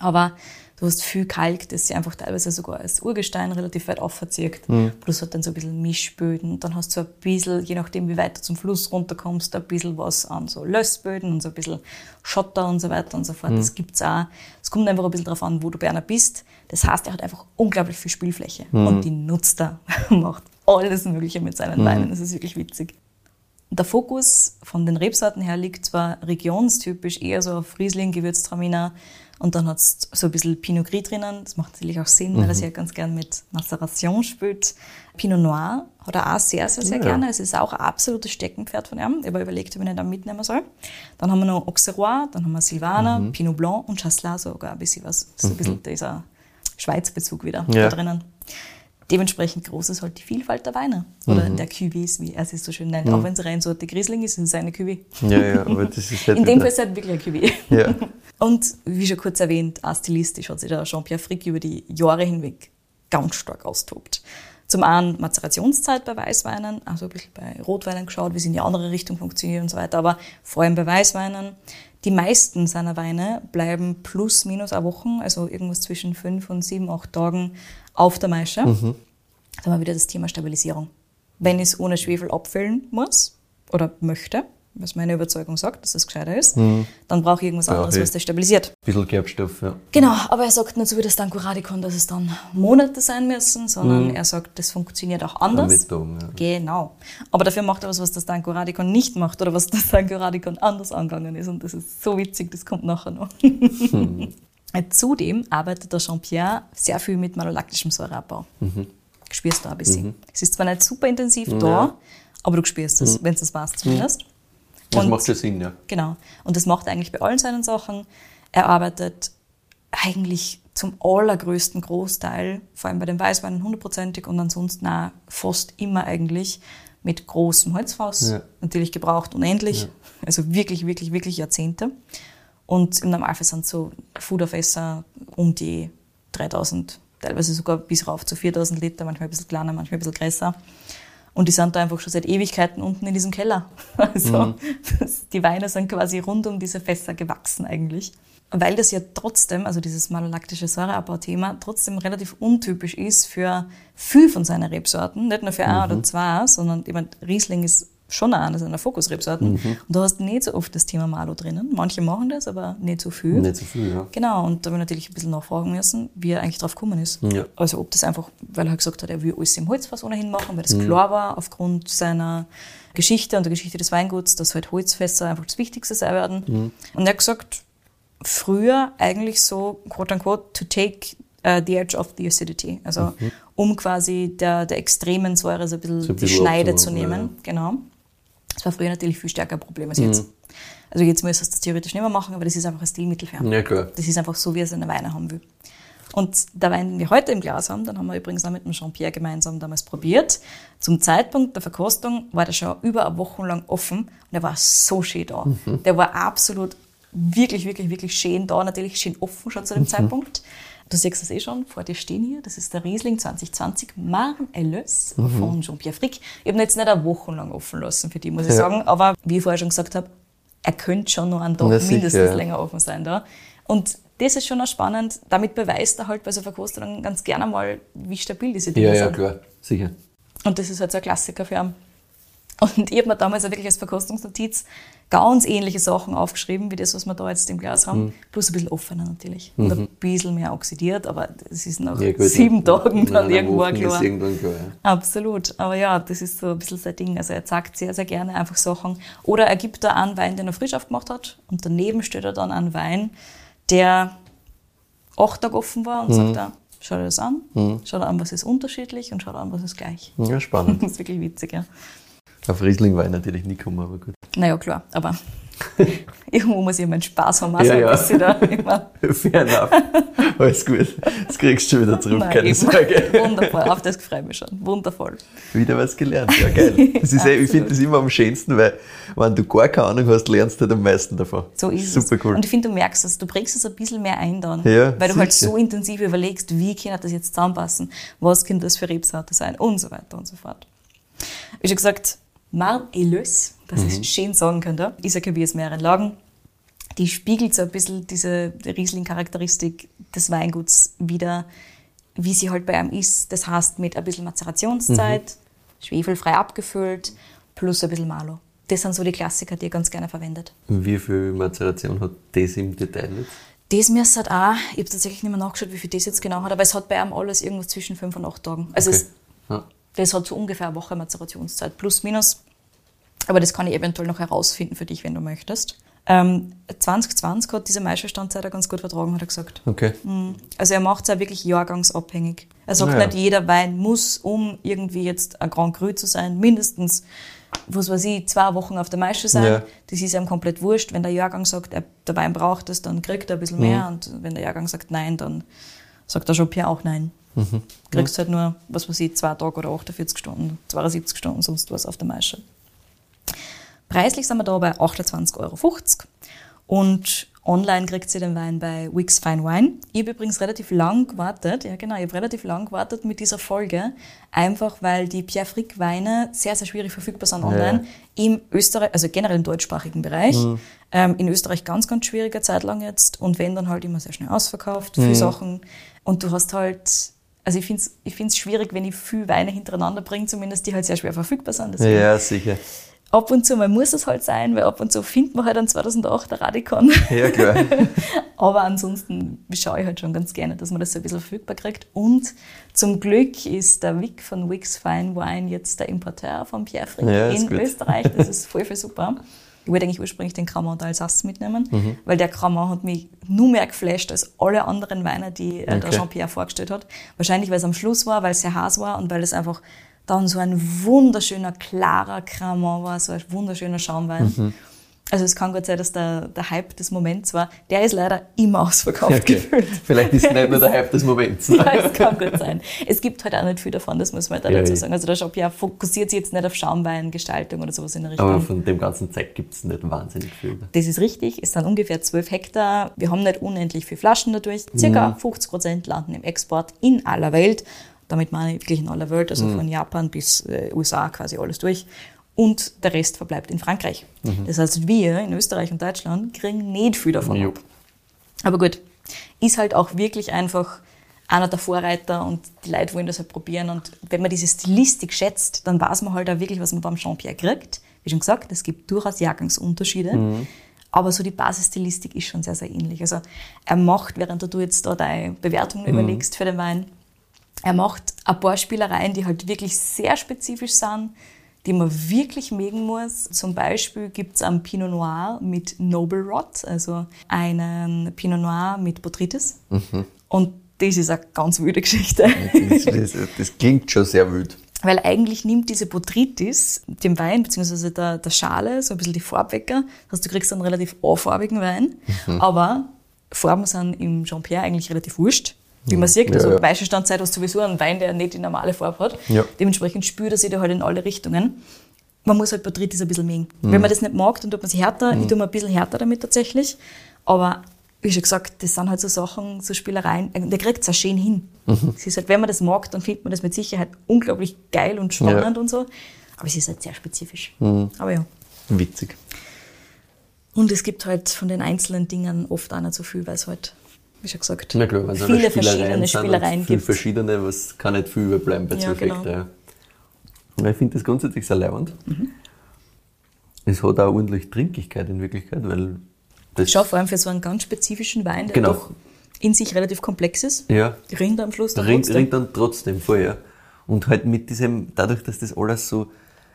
S3: Aber Du hast viel Kalk, das sich einfach teilweise sogar als Urgestein relativ weit aufverzieht.
S2: Mhm.
S3: Plus hat dann so ein bisschen Mischböden. Dann hast du ein bisschen, je nachdem wie weit du zum Fluss runterkommst, ein bisschen was an so Lössböden und so ein bisschen Schotter und so weiter und so fort. Das gibt's auch. Es kommt einfach ein bisschen darauf an, wo du bei einer bist. Das heißt, er hat einfach unglaublich viel Spielfläche. Und die nutzt er. *laughs* Macht alles Mögliche mit seinen Weinen. Das ist wirklich witzig. Der Fokus von den Rebsorten her liegt zwar regionstypisch eher so auf Riesling, Gewürztraminer und dann hat's so ein bisschen Pinot Gris drinnen. Das macht natürlich auch Sinn, weil er sich ja ganz gern mit Maceration spült. Pinot Noir hat er auch sehr, sehr, sehr
S2: Ja.
S3: gerne. Es ist auch ein absolutes Steckenpferd von ihm. Ich habe überlegt, ob ich ihn dann mitnehmen soll. Dann haben wir noch Auxerrois, dann haben wir Silvaner, Pinot Blanc und Chasselas sogar ein bisschen was. So ein bisschen dieser Schweizbezug wieder
S2: Ja.
S3: da drinnen. Dementsprechend groß ist halt die Vielfalt der Weine. Oder der Cuvées, wie er sie so schön nennt. Auch wenn es Reinsorte Riesling ist, ist es eine Cuvée.
S2: Ja, ja, aber das ist *laughs* halt
S3: In dem Fall ist es halt wirklich ein Cuvée.
S2: Ja. *laughs*
S3: Und wie schon kurz erwähnt, auch stilistisch hat sich der Jean-Pierre Frick über die Jahre hinweg ganz stark austobt. Zum einen Mazerationszeit bei Weißweinen, also ein bisschen bei Rotweinen geschaut, wie sie in die andere Richtung funktionieren und so weiter, aber vor allem bei Weißweinen. Die meisten seiner Weine bleiben plus minus eine Wochen, also irgendwas zwischen fünf und sieben, acht Tagen auf der Maische. Da haben wir wieder das Thema Stabilisierung. Wenn ich es ohne Schwefel abfüllen muss oder möchte, was meine Überzeugung sagt, dass das gescheiter ist, dann brauche ich irgendwas
S2: Brauche
S3: anderes, was das stabilisiert.
S2: bisschen Gerbstoff, ja.
S3: Genau, aber er sagt nicht so wie das Dankoradikon, dass es dann Monate sein müssen, sondern er sagt, das funktioniert auch anders.
S2: Mit Tagen, ja.
S3: Genau. Aber dafür macht er was, was das Dankoradikon nicht macht oder was das Dankoradikon anders angegangen ist. Und das ist so witzig, das kommt nachher noch. *laughs* Zudem arbeitet der Jean-Pierre sehr viel mit malolaktischem Säureabbau. Spürst du ein bisschen. Es ist zwar nicht super intensiv da, aber du spürst es, wenn du das weißt zumindest.
S2: Das
S3: Und-
S2: macht schon Sinn, ja.
S3: Genau. Und das macht er eigentlich bei allen seinen Sachen. Er arbeitet eigentlich zum allergrößten Großteil, vor allem bei den Weißweinen hundertprozentig und ansonsten auch fast immer eigentlich mit großem Holzfass.
S2: Ja.
S3: Natürlich gebraucht unendlich. Also wirklich, wirklich, wirklich Jahrzehnte. Und im Normalfall sind so Fuderfässer um die 3000, teilweise sogar bis rauf zu 4000 Liter, manchmal ein bisschen kleiner, manchmal ein bisschen größer. Und die sind da einfach schon seit Ewigkeiten unten in diesem Keller. *laughs* Also das, die Weine sind quasi rund um diese Fässer gewachsen eigentlich. Weil das ja trotzdem, also dieses malolaktische Säureabbau-Thema, trotzdem relativ untypisch ist für viel von seinen Rebsorten. Nicht nur für ein oder zwei, sondern ich meine, Riesling ist schon eine seiner Fokusrebsorten. Und du hast nicht so oft das Thema Malo drinnen. Manche machen das, aber nicht so viel.
S2: Nicht so viel, ja.
S3: Genau, und da habe ich natürlich ein bisschen nachfragen müssen, wie er eigentlich drauf gekommen ist.
S2: Ja.
S3: Also ob das einfach, weil er halt gesagt hat, er will alles im Holzfass ohnehin machen, weil das klar war aufgrund seiner Geschichte und der Geschichte des Weinguts, dass halt Holzfässer einfach das Wichtigste sein werden. Und er hat gesagt, früher eigentlich so, quote unquote, to take uh, the edge of the acidity. Also um quasi der, der extremen Säure so ein bisschen
S2: So ein
S3: die
S2: bisschen
S3: Schneide zu nehmen. Genau. Das war früher natürlich viel stärker ein Problem als jetzt. Also jetzt müsstest du das theoretisch nicht mehr machen, aber das ist einfach ein Stilmittel für ihn.
S2: Ja, klar.
S3: Das ist einfach so, wie er seine Weine haben will. Und der Wein, den wir heute im Glas haben, den haben wir übrigens auch mit dem Jean-Pierre gemeinsam damals probiert. Zum Zeitpunkt der Verkostung war der schon über eine Woche lang offen und er war so schön da. Der war absolut wirklich, wirklich, wirklich schön da, natürlich schön offen schon zu dem Zeitpunkt. Du siehst das eh schon, vor dir stehen hier, das ist der Riesling 2020 Marne Elleus von Jean-Pierre Frick. Ich habe ihn jetzt nicht eine Woche lang offen lassen für die, muss ich
S2: Ja.
S3: sagen, aber wie ich vorher schon gesagt habe, er könnte schon noch einen Tag
S2: Na, sicher,
S3: mindestens
S2: ja.
S3: länger offen sein da. Und das ist schon auch spannend. Damit beweist er halt bei so Verkostungen ganz gerne mal, wie stabil diese Dinge
S2: Ja, ja,
S3: sind.
S2: klar. Sicher.
S3: Und das ist halt so ein Klassiker für ihn. Und ich habe mir damals auch wirklich als Verkostungsnotiz ganz ähnliche Sachen aufgeschrieben, wie das, was wir da jetzt im Glas
S2: Mhm.
S3: haben. Plus ein bisschen offener natürlich. Und ein bisschen mehr oxidiert, aber das ist nach
S2: Ja, gut,
S3: sieben
S2: ja.
S3: Tagen dann
S2: nach
S3: irgendwo klar.
S2: Irgendwann klar, ja.
S3: Absolut. Aber ja, das ist so ein bisschen sein Ding. Also er zeigt sehr, sehr gerne einfach Sachen. Oder er gibt da einen Wein, den er frisch aufgemacht hat. Und daneben steht er dann einen Wein, der acht Tage offen war und sagt er, schau dir das an, schau dir an, was ist unterschiedlich und schau dir an, was ist gleich.
S2: Ja, spannend. *laughs*
S3: Das ist wirklich witzig, ja.
S2: Auf Riesling war ich natürlich nie gekommen, aber gut.
S3: Naja, klar, aber *laughs* irgendwo muss ich meinen Spaß haben. Also
S2: Ja, ja.
S3: bisschen da immer. *laughs*
S2: Fair enough. Alles gut. Das kriegst du schon wieder zurück,
S3: Nein,
S2: keine
S3: eben.
S2: Sorge.
S3: Wundervoll, auf das freue ich mich schon. Wundervoll.
S2: Wieder was gelernt. Ja, geil. *laughs* Das ist ich finde das immer am schönsten, weil wenn du gar keine Ahnung hast, lernst du halt am meisten davon.
S3: So ist es.
S2: Super cool.
S3: Und ich finde, du merkst es, du bringst es ein bisschen mehr ein dann.
S2: Ja,
S3: weil du halt
S2: sicher.
S3: so intensiv überlegst, wie kann das jetzt zusammenpassen, was könnte das für Rebsorte sein und so weiter und so fort. Wie schon gesagt, Marne et Leus, das
S2: Mhm.
S3: ist schön sagen könnte, ist ein Cuvée aus mehreren Lagen. die spiegelt so ein bisschen diese Riesling-Charakteristik des Weinguts wieder, wie sie halt bei einem ist. Das heißt, mit ein bisschen Mazerationszeit, schwefelfrei abgefüllt, plus ein bisschen Malo. Das sind so die Klassiker, die ich ganz gerne verwendet.
S2: Wie viel Mazeration hat das im Detail jetzt?
S3: Das müsste halt auch, ich habe tatsächlich nicht mehr nachgeschaut, wie viel das jetzt genau hat, aber es hat bei einem alles irgendwas zwischen fünf und acht Tagen. Also
S2: Okay.
S3: es,
S2: Ja.
S3: Das hat so ungefähr eine Woche Mazerationszeit, plus minus. Aber das kann ich eventuell noch herausfinden für dich, wenn du möchtest. Ähm, 2020 hat diese Maischestandzeit auch ganz gut vertragen, hat er gesagt.
S2: Okay.
S3: Also er macht es auch wirklich jahrgangsabhängig. Er sagt
S2: Naja.
S3: nicht, jeder Wein muss, um irgendwie jetzt ein Grand Cru zu sein, mindestens, was weiß ich, zwei Wochen auf der Maische sein.
S2: Ja.
S3: Das ist ihm komplett wurscht. Wenn der Jahrgang sagt, er, der Wein braucht es, dann kriegt er ein bisschen mehr. Und wenn der Jahrgang sagt nein, dann sagt der Champion auch nein. Kriegst halt nur, was weiß ich, zwei Tage oder 48 Stunden, 72 Stunden, sonst was auf der Maische. Preislich sind wir da bei 28,50 Euro. Und online kriegt sie den Wein bei Wix Fine Wine. Ich habe übrigens relativ lang gewartet, ja genau, ich habe relativ lang gewartet mit dieser Folge, einfach weil die Pierre Frick Weine sehr, sehr schwierig verfügbar sind online. Im Österreich, also generell im deutschsprachigen Bereich. Ähm, in Österreich ganz, ganz schwierige Zeit lang jetzt. Und wenn dann halt immer sehr schnell ausverkauft, viele Sachen. Und du hast halt, also ich finde es ich find's schwierig, wenn ich viele Weine hintereinander bringe, zumindest die halt sehr schwer verfügbar sind. Deswegen
S2: Ja, sicher.
S3: ab und zu mal muss es halt sein, weil ab und zu findet man halt einen 2008 der Radikon.
S2: Ja, klar. *laughs*
S3: Aber ansonsten schaue ich halt schon ganz gerne, dass man das so ein bisschen verfügbar kriegt. Und zum Glück ist der Wick von Wix Fine Wine jetzt der Importeur von Pierre Frick
S2: Ja,
S3: in
S2: gut.
S3: Österreich. Das ist voll, voll super. *laughs* Ich wollte eigentlich ursprünglich den Cremant d'Alsace mitnehmen,
S2: Mhm.
S3: weil der Cremant hat mich nur mehr geflasht als alle anderen Weine, die äh, der
S2: Okay.
S3: Jean-Pierre vorgestellt hat. Wahrscheinlich, weil es am Schluss war, weil es sehr heiß war und weil es einfach dann so ein wunderschöner, klarer Cremant war, so ein wunderschöner Schaumwein.
S2: Mhm.
S3: Also es kann gut sein, dass der, der Hype des Moments war. Der ist leider immer ausverkauft
S2: Okay.
S3: gefühlt.
S2: Vielleicht ist es nicht nur der Hype des Moments. *laughs*
S3: Ja, es kann gut sein. Es gibt halt auch nicht viel davon, das muss man halt
S2: Ja,
S3: dazu sagen. Also der Shop ja fokussiert sich jetzt nicht auf Schaumweingestaltung oder sowas in der Richtung.
S2: Aber von dem ganzen Zeug gibt es nicht wahnsinnig viel.
S3: Das ist richtig, es sind ungefähr 12 Hektar. Wir haben nicht unendlich viele Flaschen dadurch. Circa 50 Prozent landen im Export in aller Welt. Damit meine ich wirklich in aller Welt, also von Japan bis äh, USA quasi alles durch. Und der Rest verbleibt in Frankreich. Das heißt, wir in Österreich und Deutschland kriegen nicht viel davon
S2: Jo.
S3: ab. Aber gut, ist halt auch wirklich einfach einer der Vorreiter und die Leute wollen das halt probieren. Und wenn man diese Stilistik schätzt, dann weiß man halt auch wirklich, was man beim Jean-Pierre kriegt. Wie schon gesagt, es gibt durchaus Jahrgangsunterschiede. Aber so die Basisstilistik ist schon sehr, sehr ähnlich. Also er macht, während du jetzt da deine Bewertung überlegst für den Wein, er macht ein paar Spielereien, die halt wirklich sehr spezifisch sind, die man wirklich mögen muss. Zum Beispiel gibt es einen Pinot Noir mit Noble Rot, also einen Pinot Noir mit Botrytis. Und das ist eine ganz wilde Geschichte.
S2: Das, das, das klingt schon sehr wild.
S3: Weil eigentlich nimmt diese Botrytis dem Wein, beziehungsweise der, der Schale, so ein bisschen die Farbe weg. Das heißt, du kriegst einen relativ A-farbigen Wein. Aber Farben sind im Jean-Pierre eigentlich relativ wurscht. Wie man sieht,
S2: Ja,
S3: also
S2: ja.
S3: Weißenstandzeit hast du sowieso einen Wein, der nicht die normale Farbe hat.
S2: Ja.
S3: Dementsprechend spürt er sich da halt in alle Richtungen. Man muss halt Botrytis ein bisschen mögen.
S2: Mhm.
S3: Wenn man das nicht mag, dann tut man sich härter. Ich tue mir ein bisschen härter damit tatsächlich. Aber wie schon gesagt, das sind halt so Sachen, so Spielereien. äh, Der kriegt es auch schön hin.
S2: Mhm.
S3: Es ist halt, wenn man das mag, dann findet man das mit Sicherheit unglaublich geil und spannend
S2: Ja. Mhm.
S3: und so. Aber es ist halt sehr spezifisch. Aber ja.
S2: Witzig.
S3: Und es gibt halt von den einzelnen Dingen oft auch nicht so viel, weil es halt, wie schon gesagt,
S2: Na klar, es
S3: viele
S2: alle
S3: verschiedene
S2: und
S3: Spielereien gibt.
S2: verschiedene, was kann nicht viel überbleiben bei
S3: Ja,
S2: zwölf
S3: genau.
S2: Ja. Ich finde das grundsätzlich sehr leibend.
S3: Mhm.
S2: Es hat auch ordentlich Trinkigkeit in Wirklichkeit, weil das
S3: Schau, vor allem für so einen ganz spezifischen Wein, der
S2: Genau.
S3: doch in sich relativ komplex ist.
S2: ja,
S3: Rinnt am Schluss dann
S2: rinnt,
S3: trotzdem.
S2: rinnt dann trotzdem voll, ja. Und halt mit diesem, dadurch, dass das alles so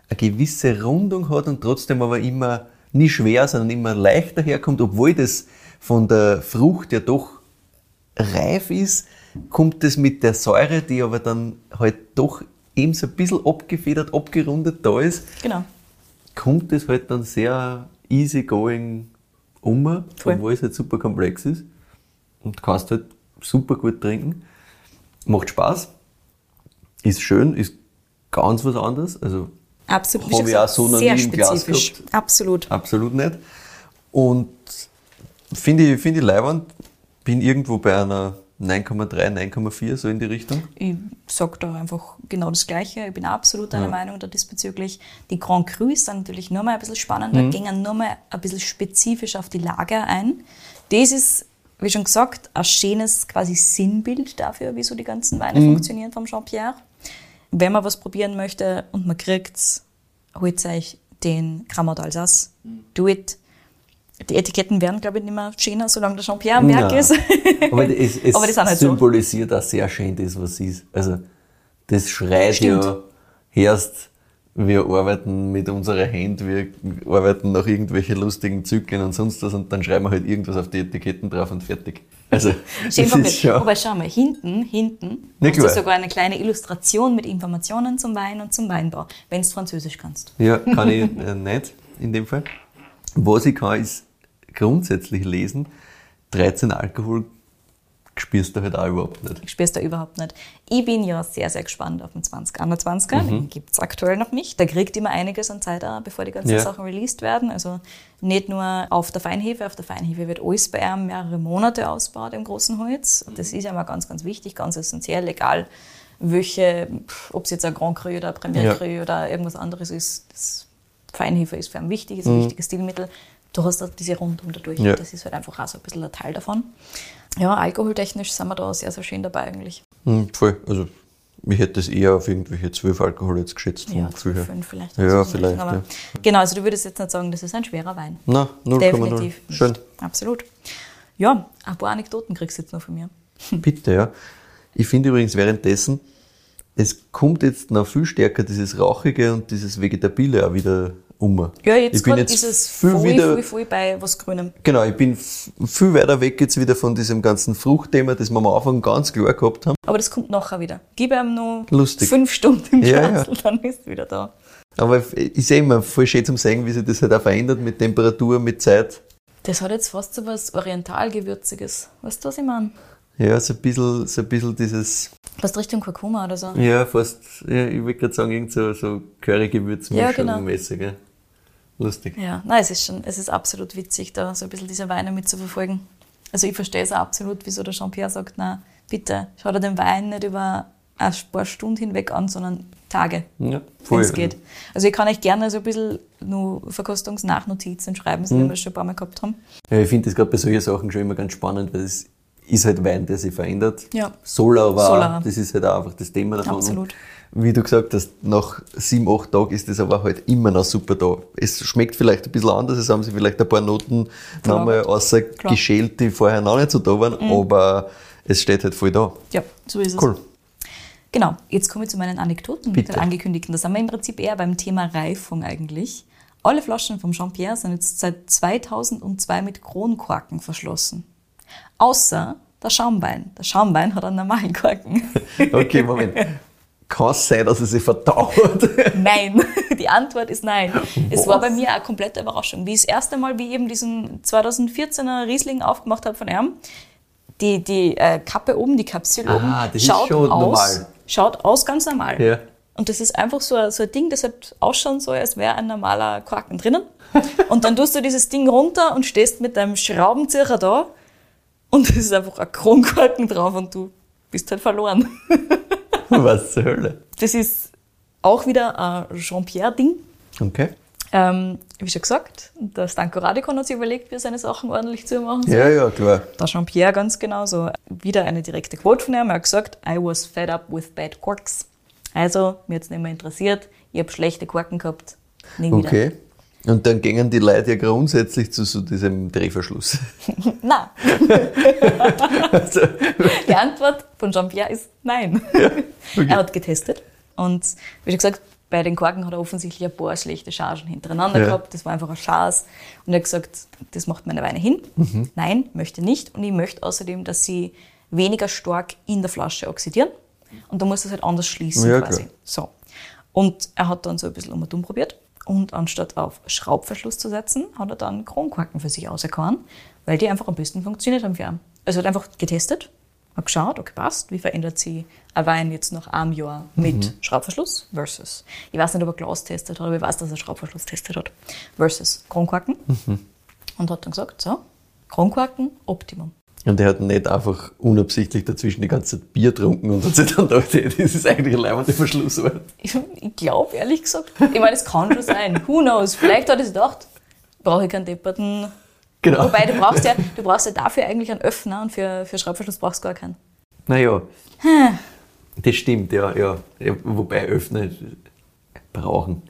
S2: eine gewisse Rundung hat und trotzdem aber immer nie schwer, sondern immer leicht daherkommt, obwohl das von der Frucht ja doch reif ist, kommt das mit der Säure, die aber dann halt doch eben so ein bisschen abgefedert, abgerundet da ist,
S3: Genau.
S2: kommt das halt dann sehr easy going um, obwohl es halt super komplex ist. Und kannst halt super gut trinken. Macht Spaß. Ist schön, ist ganz was anderes. Also
S3: Absolut.
S2: Hab ich auch so noch nie im Glas gehabt.
S3: Absolut.
S2: absolut nicht. Und finde ich, finde ich leibend. Bin irgendwo bei einer 9,3, 9,4, so in die Richtung?
S3: Ich sage da einfach genau das Gleiche. Ich bin absolut einer Meinung da diesbezüglich. Die Grand Crus sind natürlich nur mal ein bisschen spannender,
S2: Mhm.
S3: gehen nur mal ein bisschen spezifisch auf die Lager ein. Das ist, wie schon gesagt, ein schönes quasi Sinnbild dafür, wie so die ganzen Weine
S2: Mhm.
S3: funktionieren vom Jean-Pierre. Wenn man was probieren möchte und man kriegt's, holt euch den Cremant d'Alsace. Do it. Die Etiketten werden, glaube ich, nicht mehr schöner, solange der Jean-Pierre am Werk ist.
S2: Aber es, *laughs* es
S3: Aber sind halt so.
S2: symbolisiert auch sehr schön das, was ist. Also, das schreit
S3: Stimmt.
S2: ja, erst, wir arbeiten mit unserer Hand, wir arbeiten nach irgendwelchen lustigen Zyklen und sonst was und dann schreiben wir halt irgendwas auf die Etiketten drauf und fertig. Also, *laughs*
S3: Schön
S2: das ist schon,
S3: Wobei, schau mal, hinten, hinten hast du sogar eine kleine Illustration mit Informationen zum Wein und zum Weinbau, wenn du Französisch kannst.
S2: ja, *laughs* kann ich äh, nicht in dem Fall. Was ich kann, ist grundsätzlich lesen, 13 Alkohol spürst du halt auch überhaupt nicht.
S3: Ich spür's da überhaupt nicht. Ich bin ja sehr, sehr gespannt auf den 2021er.
S2: Mhm.
S3: Den gibt's aktuell noch nicht. Der kriegt immer einiges an Zeit, auch, bevor die ganzen
S2: Ja.
S3: Sachen released werden. Also nicht nur auf der Feinhefe. Auf der Feinhefe wird alles bei ihm mehrere Monate ausgebaut im großen Holz. Das ist ja mal ganz, ganz wichtig, ganz essentiell, egal welche, ob es jetzt ein Grand Cru oder ein Premier
S2: Ja.
S3: Cru oder irgendwas anderes ist. Das Feinhefe ist für ihn wichtig, ist
S2: Mhm.
S3: ein wichtiges Stilmittel. Du hast auch diese Rundum dadurch.
S2: Ja.
S3: Das ist halt einfach auch so ein bisschen ein Teil davon. Ja, alkoholtechnisch sind wir da sehr, sehr schön dabei eigentlich.
S2: Hm, voll. Also, ich hätte das eher auf irgendwelche 12 Alkohol jetzt geschätzt vom
S3: Ja,
S2: Gefühl her.
S3: fünf vielleicht.
S2: Ja,
S3: so in die
S2: vielleicht,
S3: Richtung, aber
S2: ja.
S3: Genau, also du würdest jetzt nicht sagen, das ist ein schwerer Wein.
S2: Na, 0,0.
S3: Definitiv.
S2: Schön.
S3: Absolut. Ja, ein paar Anekdoten kriegst du jetzt noch von mir. *laughs*
S2: Bitte, ja. Ich finde übrigens währenddessen, es kommt jetzt noch viel stärker dieses Rauchige und dieses Vegetabile auch wieder um.
S3: Ja, jetzt,
S2: ich bin jetzt
S3: ist es
S2: viel
S3: voll,
S2: wieder,
S3: voll, voll bei was Grünem.
S2: Genau, ich bin viel weiter weg jetzt wieder von diesem ganzen Fruchtthema, das wir am Anfang ganz klar gehabt haben.
S3: Aber das kommt nachher wieder. Gib ihm noch
S2: Lustig.
S3: fünf Stunden im
S2: Ja,
S3: Glas, dann ist es wieder da.
S2: Aber ich sehe immer voll schön zum Sehen, wie sich das halt auch verändert mit Temperatur, mit Zeit.
S3: Das hat jetzt fast so was Orientalgewürziges. Weißt du, was ich meine?
S2: Ja, so ein bisschen, so ein bisschen dieses,
S3: Fast Richtung Kurkuma oder so.
S2: ja, fast, ja, ich würde gerade sagen, irgend so, so Curry-Gewürzmischung
S3: Ja, genau.
S2: mäßig, ja. Lustig.
S3: Ja, nein, es ist schon, es ist absolut witzig, da so ein bisschen diese Weine mitzuverfolgen. Also ich verstehe es auch absolut, wieso der Jean-Pierre sagt, na, bitte, schau dir den Wein nicht über ein paar Stunden hinweg an, sondern Tage,
S2: Ja,
S3: wenn es geht. Also ich kann euch gerne so ein bisschen nur Verkostungsnachnotizen schreiben, so wie
S2: Mhm.
S3: wir es schon ein paar Mal gehabt haben.
S2: Ja, ich finde das gerade bei solchen Sachen schon immer ganz spannend, weil es ist halt Wein, der sich verändert.
S3: Ja.
S2: Soll er aber
S3: Soll
S2: auch, das ist halt auch einfach das Thema davon.
S3: Absolut.
S2: Und wie du gesagt hast, nach sieben, acht Tagen ist das aber halt immer noch super da. Es schmeckt vielleicht ein bisschen anders, es haben sich vielleicht ein paar Noten
S3: Klar.
S2: nochmal außer
S3: Klar. Mhm.
S2: geschält, die vorher noch nicht so da waren, aber es steht halt voll da.
S3: Ja, so ist es.
S2: Cool.
S3: Genau, jetzt komme ich zu meinen Anekdoten,
S2: Bitte.
S3: den angekündigten. Da sind wir im Prinzip eher beim Thema Reifung eigentlich. Alle Flaschen vom Jean-Pierre sind jetzt seit 2002 mit Kronkorken verschlossen. Außer der Schaumwein. Der Schaumwein hat einen normalen Korken. *laughs*
S2: Okay, Moment. Kann es sein, dass es sich verdaut? *laughs*
S3: nein. Die Antwort ist nein. Es
S2: Was?
S3: war bei mir eine komplette Überraschung. Wie ich das erste Mal, wie ich eben diesen 2014er Riesling aufgemacht habe von ihm, die, die äh, Kappe oben, die Kapsel
S2: Ah,
S3: oben,
S2: das ist
S3: schaut
S2: schon
S3: aus,
S2: normal.
S3: schaut aus ganz normal.
S2: Ja.
S3: Und das ist einfach so, ein- so ein Ding, das halt ausschauen soll, als wäre ein normaler Korken drinnen. *laughs* Und dann tust du dieses Ding runter und stehst mit deinem Schraubenzieher da und es ist einfach ein Kronkorken drauf und du bist halt verloren. *laughs*
S2: Was zur Hölle?
S3: Das ist auch wieder ein Jean-Pierre-Ding.
S2: Okay.
S3: Ähm, wie schon gesagt, der Stanko Radikon hat sich überlegt, wie er seine Sachen ordentlich zu machen soll.
S2: Ja, ja, klar.
S3: Der Jean-Pierre ganz genauso. Wieder eine direkte Quote von ihm. Er hat gesagt, I was fed up with bad corks. Also, mir hat's nicht mehr interessiert. Ich habe schlechte Korken gehabt. Nie wieder.
S2: Und dann gingen die Leute ja grundsätzlich zu so diesem Drehverschluss. *laughs*
S3: Nein. *laughs*
S2: Also, *laughs*
S3: Die Antwort von Jean-Pierre ist nein.
S2: okay.
S3: Er hat getestet. Und wie schon gesagt, bei den Korken hat er offensichtlich ein paar schlechte Chargen hintereinander
S2: Ja.
S3: gehabt. Das war einfach ein Chance. Und er hat gesagt, das macht meine Weine hin.
S2: Mhm.
S3: Nein, möchte nicht. Und ich möchte außerdem, dass sie weniger stark in der Flasche oxidieren. Und da muss das halt anders schließen
S2: Ja,
S3: quasi.
S2: klar.
S3: So. Und er hat dann so ein bisschen um und um probiert. Und anstatt auf Schraubverschluss zu setzen, hat er dann Kronkorken für sich auserkoren, weil die einfach am besten funktioniert haben für ihn. Also hat einfach getestet, hat geschaut, okay, passt, wie verändert sich ein Wein jetzt nach einem Jahr mit
S2: Mhm.
S3: Schraubverschluss versus, ich weiß nicht, ob er Glas testet hat, aber ich weiß, dass er Schraubverschluss testet hat, versus Kronkorken.
S2: Mhm.
S3: Und hat dann gesagt, so, Kronkorken, Optimum.
S2: Und er hat nicht einfach unabsichtlich dazwischen die ganze Zeit Bier getrunken und hat sich dann gedacht, hey, das ist eigentlich ein leibender Verschlusswort.
S3: Ich, ich glaube, ehrlich gesagt, ich meine, es kann schon sein. Who knows? Vielleicht hat er sich gedacht, brauche ich keinen depperten.
S2: Genau.
S3: Wobei, du brauchst ja, du brauchst ja dafür eigentlich einen Öffner und für, für Schraubverschluss brauchst du gar keinen.
S2: Naja, das stimmt, ja, ja. Ja, Wobei Öffner brauchen.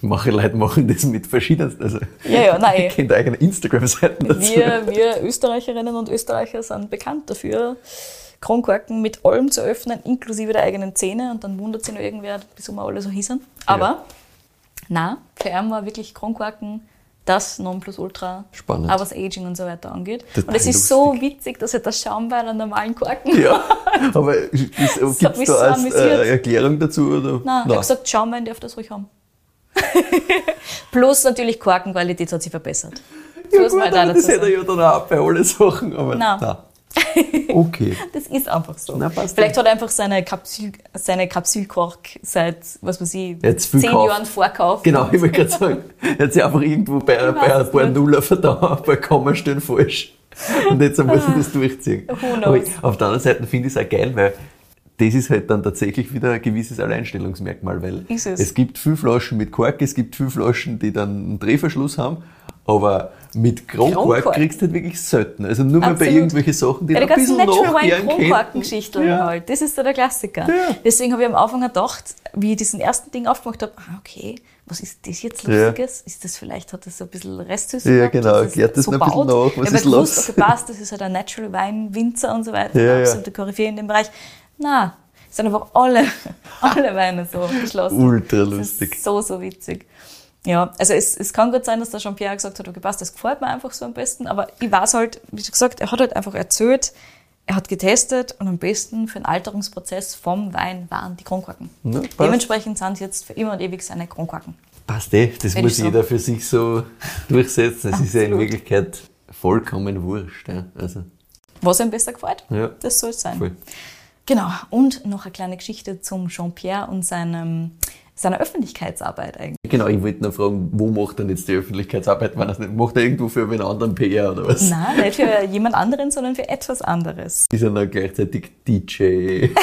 S2: Manche Leute machen das mit verschiedensten. Also,
S3: Ja, ja, nein. *laughs*
S2: Ich kenne eigene Instagram-Seiten dazu.
S3: Wir, wir Österreicherinnen und Österreicher sind bekannt dafür, Kronkorken mit allem zu öffnen, inklusive der eigenen Zähne. Und dann wundert sich noch irgendwer, wieso wir alle so hießen. Aber, na, für ihn war wirklich Kronkorken das Nonplusultra,
S2: Spannend.
S3: auch was Aging und so weiter angeht.
S2: Total
S3: und es ist so witzig, dass er das Schaum bei einem normalen Korken
S2: Ja, *laughs* aber gibt es
S3: mich so
S2: da als äh, Erklärung dazu? Oder?
S3: Nein, ich habe gesagt, Schaumwein darf das ruhig haben. *laughs* Plus natürlich Korkenqualität hat sich verbessert. Das
S2: ja,
S3: muss
S2: gut, aber
S3: dazu
S2: das hätte er ja dann auch bei allen Sachen. Aber
S3: Nein.
S2: nein. *laughs* Okay.
S3: Das ist einfach so.
S2: Na,
S3: Vielleicht hat er einfach seine, Kapsül, seine Kapsülkork seit, was weiß ich, zehn
S2: gekauft.
S3: Jahren vorkauft.
S2: Genau, ich wollte gerade sagen, er hat sich einfach irgendwo bei,
S3: Ich
S2: bei ein paar. Nuller verdammt, bei Komma stehen falsch. Und jetzt muss er das durchziehen.
S3: Who knows?
S2: Aber auf der anderen Seite finde ich es auch geil, weil das ist halt dann tatsächlich wieder ein gewisses Alleinstellungsmerkmal, weil
S3: Ist es.
S2: gibt viele Flaschen mit Kork, es gibt viele Flaschen, die dann einen Drehverschluss haben, aber mit Kronkork
S3: Kronkork.
S2: kriegst du halt wirklich selten. Also nur mal bei irgendwelchen Sachen, die
S3: Ja,
S2: ein bisschen
S3: Natural Wine. Kronkorkengeschichten
S2: Ja.
S3: halt. Das ist so der Klassiker.
S2: Ja.
S3: Deswegen habe ich am Anfang gedacht, wie ich diesen ersten Ding aufgemacht habe, ah, okay, was ist das jetzt
S2: Ja.
S3: Lustiges? Ist das vielleicht, hat das so ein bisschen Restsüße
S2: Ja, genau,
S3: es
S2: erklärt das
S3: so
S2: ein bisschen nach, was
S3: ich
S2: ist
S3: habe gewusst,
S2: los?
S3: okay, passt, das ist halt ein Natural Wine Winzer und so weiter,
S2: Ja, ja.
S3: absolute Koryphäe in dem Bereich. Na, es sind einfach alle, *laughs* alle Weine so geschlossen.
S2: Ultra lustig.
S3: so, so witzig. Ja, also es, es kann gut sein, dass der Jean-Pierre gesagt hat, okay, passt, das gefällt mir einfach so am besten, aber ich weiß halt, wie schon gesagt, er hat halt einfach erzählt, er hat getestet und am besten für den Alterungsprozess vom Wein waren die Kronkorken.
S2: Ja.
S3: Dementsprechend sind es jetzt für immer und ewig seine Kronkorken.
S2: Passt eh, das
S3: Wenn
S2: muss
S3: so-
S2: jeder für sich so *laughs* durchsetzen. Es ist ja in. Wirklichkeit vollkommen wurscht. Ja. Also,
S3: Was ihm besser gefällt,
S2: Ja.
S3: das soll es sein.
S2: voll.
S3: Genau, und noch eine kleine Geschichte zum Jean-Pierre und seinem, seiner Öffentlichkeitsarbeit eigentlich.
S2: Genau, ich wollte noch fragen, wo macht denn jetzt die Öffentlichkeitsarbeit? Wenn er's nicht, macht er irgendwo für einen anderen PR oder was?
S3: Nein, nicht für *laughs* jemand anderen, sondern für etwas anderes.
S2: Ist er dann gleichzeitig DJ? *laughs*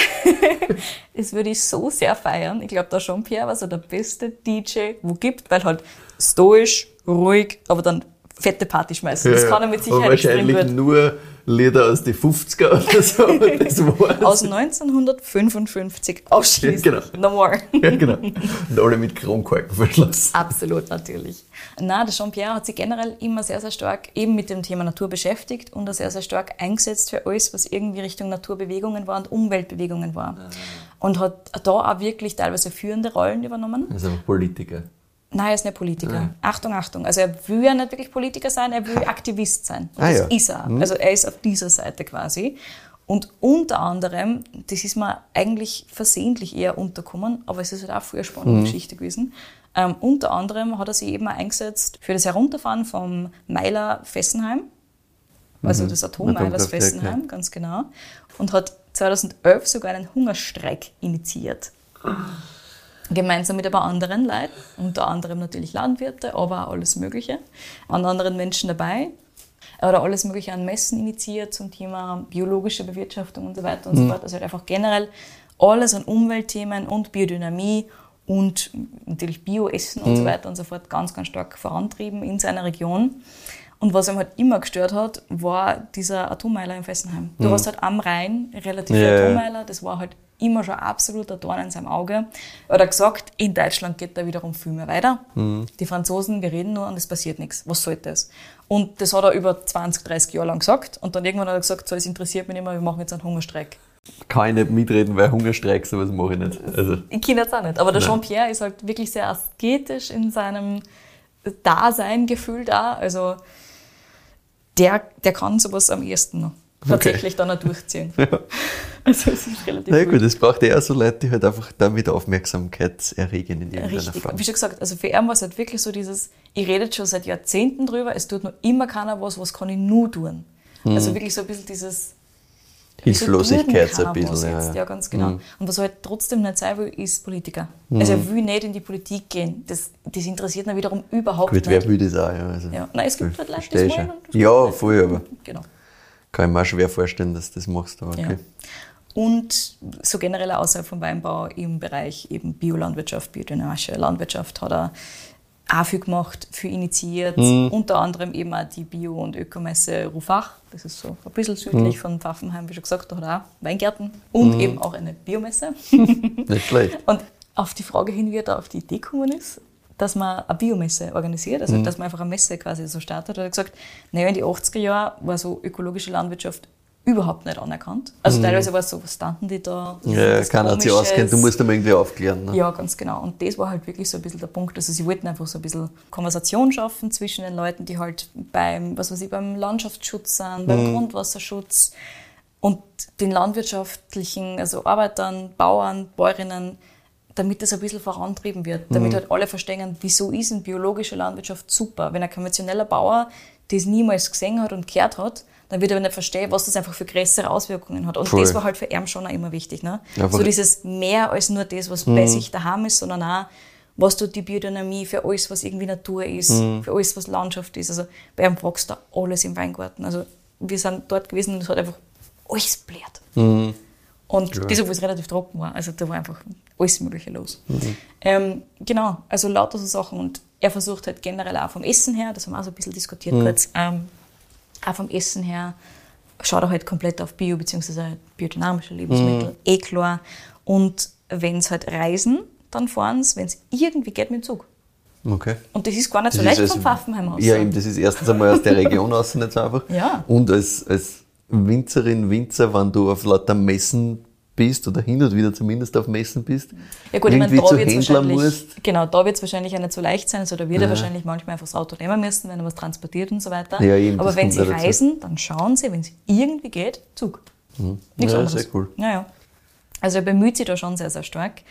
S3: Das würde ich so sehr feiern. Ich glaube, der Jean-Pierre war so der beste DJ, wo gibt, weil halt stoisch, ruhig, aber dann fette Party schmeißen. Das kann er mit Sicherheit extrem
S2: wahrscheinlich
S3: gut.
S2: nur Lieder aus den 50er oder so. *laughs* Das war's.
S3: Aus 1955 ausschließlich.
S2: Genau.
S3: No more. *laughs*
S2: ja, genau. Und alle mit Kronkorken verschlossen.
S3: Absolut, natürlich. Na, der Jean-Pierre hat sich generell immer sehr, sehr stark eben mit dem Thema Natur beschäftigt und auch sehr, sehr stark eingesetzt für alles, was irgendwie Richtung Naturbewegungen war und Umweltbewegungen war. Und hat da auch wirklich teilweise führende Rollen übernommen.
S2: Also Politiker.
S3: Nein, er ist nicht Politiker.
S2: Ja.
S3: Achtung, Achtung. Also er will ja nicht wirklich Politiker sein, er will Aktivist sein. Und
S2: Ah,
S3: das
S2: ja.
S3: ist er. Also er ist auf dieser Seite quasi. Und unter anderem, das ist mir eigentlich versehentlich eher unterkommen, aber es ist halt auch früher spannende
S2: Mhm.
S3: Geschichte gewesen. Ähm, unter anderem hat er sich eben auch eingesetzt für das Herunterfahren vom Meiler Fessenheim, also das Atommeilers
S2: Atomkraftwerk,
S3: Fessenheim, ganz genau, und hat 2011 sogar einen Hungerstreik initiiert gemeinsam mit ein paar anderen Leuten, unter anderem natürlich Landwirte, aber auch alles Mögliche, an anderen Menschen dabei. Er hat auch alles Mögliche an Messen initiiert zum Thema biologische Bewirtschaftung und so weiter und so fort. Also hat einfach generell alles an Umweltthemen und Biodynamie und natürlich Bioessen und so weiter und so fort ganz, ganz stark vorantrieben in seiner Region. Und was ihm halt immer gestört hat, war dieser Atommeiler in Fessenheim. Du hast halt am Rhein relativ
S2: ja.
S3: Atommeiler, das war halt immer schon absoluter Dorn in seinem Auge. Er hat gesagt, in Deutschland geht da wiederum viel mehr weiter. Die Franzosen, wir reden nur und es passiert nichts. Was soll das? Und das hat er über 20, 30 Jahre lang gesagt. Und dann irgendwann hat er gesagt, so, es interessiert mich nicht mehr, wir machen jetzt einen Hungerstreik.
S2: Kann ich nicht mitreden, weil Hungerstreik, sowas mache ich nicht. Also,
S3: Ich kenne jetzt auch nicht. Aber der. Jean-Pierre ist halt wirklich sehr asketisch in seinem Dasein gefühlt auch. Also der, der kann sowas am ehesten noch tatsächlich dann auch durchziehen. *laughs* Also es ist relativ
S2: na
S3: wild.
S2: gut, es braucht eher so Leute, die halt einfach damit Aufmerksamkeit erregen in irgendeiner
S3: Richtig.
S2: Form.
S3: Wie schon gesagt, also für ihn war es halt wirklich so dieses, ich rede schon seit Jahrzehnten drüber, es tut nur immer keiner was, was kann ich nur tun. Also wirklich so ein bisschen dieses
S2: Mhm. Hilflosigkeit so ein bisschen. Ja, ja.
S3: ja, ganz genau.
S2: Mhm.
S3: Und was er halt trotzdem nicht sein will, ist Politiker. Also er will nicht in die Politik gehen. Das, das interessiert ihn wiederum überhaupt
S2: Gut, wer
S3: nicht.
S2: will das auch? Ja, also,
S3: Ja. Nein, es gibt halt Leute,
S2: ich
S3: wollen das
S2: Ja, voll, aber
S3: Genau.
S2: Kann ich mir auch schwer vorstellen, dass du das machst, aber okay.
S3: Ja. Und so generell außerhalb vom Weinbau im Bereich eben Biolandwirtschaft, biodynamische Landwirtschaft hat er auch viel gemacht, viel initiiert.
S2: Mhm.
S3: Unter anderem eben auch die Bio- und Ökomesse Rufach. Das ist so ein bisschen südlich
S2: Mhm.
S3: von Pfaffenheim, wie schon gesagt, da hat er auch Weingärten und eben auch eine Biomesse. *laughs*
S2: Nicht schlecht.
S3: Und auf die Frage hin, wie er da auf die Idee gekommen ist, dass man eine Biomesse organisiert, also dass man einfach eine Messe quasi so startet, hat er gesagt, naja, in die 80er Jahren war so ökologische Landwirtschaft überhaupt nicht anerkannt. Also teilweise war es so, was standen die da?
S2: Ja, keiner hat sich auskennt, du musst einmal irgendwie aufklären. Ne?
S3: Ja, ganz genau. Und das war halt wirklich so ein bisschen der Punkt. Also sie wollten einfach so ein bisschen Konversation schaffen zwischen den Leuten, die halt beim, was weiß ich, beim Landschaftsschutz sind, beim Grundwasserschutz und den landwirtschaftlichen, also Arbeitern, Bauern, Bäuerinnen, damit das ein bisschen vorantrieben wird, damit halt alle verstehen, wieso ist eine biologische Landwirtschaft super. Wenn ein konventioneller Bauer das niemals gesehen hat und gehört hat, dann wird er nicht verstehen, was das einfach für größere Auswirkungen hat. Und
S2: Voll.
S3: das war halt für ihn schon auch immer wichtig. Ne?
S2: Ja,
S3: so dieses mehr als nur das, was
S2: Mhm.
S3: bei sich daheim ist, sondern auch, was tut die Biodynamie für alles, was irgendwie Natur ist,
S2: Mhm.
S3: für alles, was Landschaft ist. Also bei ihm wächst da alles im Weingarten. Also wir sind dort gewesen und es hat einfach alles blärt.
S2: Mhm.
S3: Und das, obwohl es relativ trocken war. Also da war einfach alles Mögliche los.
S2: Mhm.
S3: Ähm, genau, also lauter so Sachen. Und er versucht halt generell auch vom Essen her, das haben wir auch so ein bisschen diskutiert
S2: Mhm.
S3: kurz, ähm, auch vom Essen her schaut er halt komplett auf Bio- bzw. biodynamische Lebensmittel,
S2: Mhm.
S3: eh klar. Und wenn es halt reisen, dann fahren sie, wenn es irgendwie geht, mit dem Zug.
S2: Okay.
S3: Und das ist gar nicht so
S2: Das
S3: leicht
S2: ist
S3: vom Pfaffenheim aus.
S2: Ja, eben, das ist erstens einmal aus der Region aus nicht so einfach.
S3: Ja.
S2: Und als, als Winzerin, Winzer, wenn du auf lauter Messen bist oder hin und wieder zumindest auf Messen bist,
S3: Ja gut, ich meine, da wird es wahrscheinlich,
S2: musst.
S3: genau, da wird es wahrscheinlich auch nicht so leicht sein. Also da wird er wahrscheinlich manchmal einfach das Auto nehmen müssen, wenn er was transportiert und so weiter.
S2: Ja, eben,
S3: Aber wenn sie reisen, dann schauen sie, wenn es irgendwie geht, Zug. Nichts
S2: Ja,
S3: anderes.
S2: sehr cool.
S3: Ja, ja. Also er bemüht sich da schon sehr, sehr stark.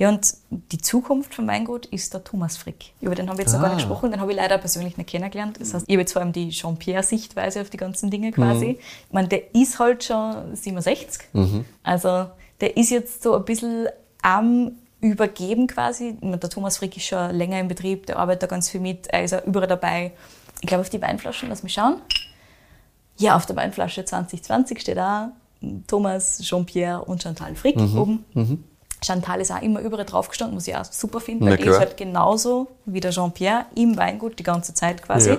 S3: Ja, und die Zukunft von Weingut ist der Thomas Frick. Über den haben wir jetzt noch gar nicht
S2: Ah.
S3: gesprochen, den habe ich leider persönlich nicht kennengelernt. Das heißt, ich habe jetzt vor allem die Jean-Pierre-Sichtweise auf die ganzen Dinge quasi.
S2: Mhm.
S3: Ich meine, der ist halt schon 67. Also der ist jetzt so ein bisschen am Übergeben quasi. Der Thomas Frick ist schon länger im Betrieb, der arbeitet da ganz viel mit, er ist auch überall dabei. Ich glaube, auf die Weinflaschen, lass mich schauen. Ja, auf der Weinflasche 2020 steht da Thomas, Jean-Pierre und Chantal Frick
S2: Mhm.
S3: oben. Chantal ist auch immer überall drauf gestanden, was ich auch super finde,
S2: Na
S3: weil die
S2: klar.
S3: ist halt genauso wie der Jean-Pierre im Weingut die ganze Zeit quasi.
S2: Ja.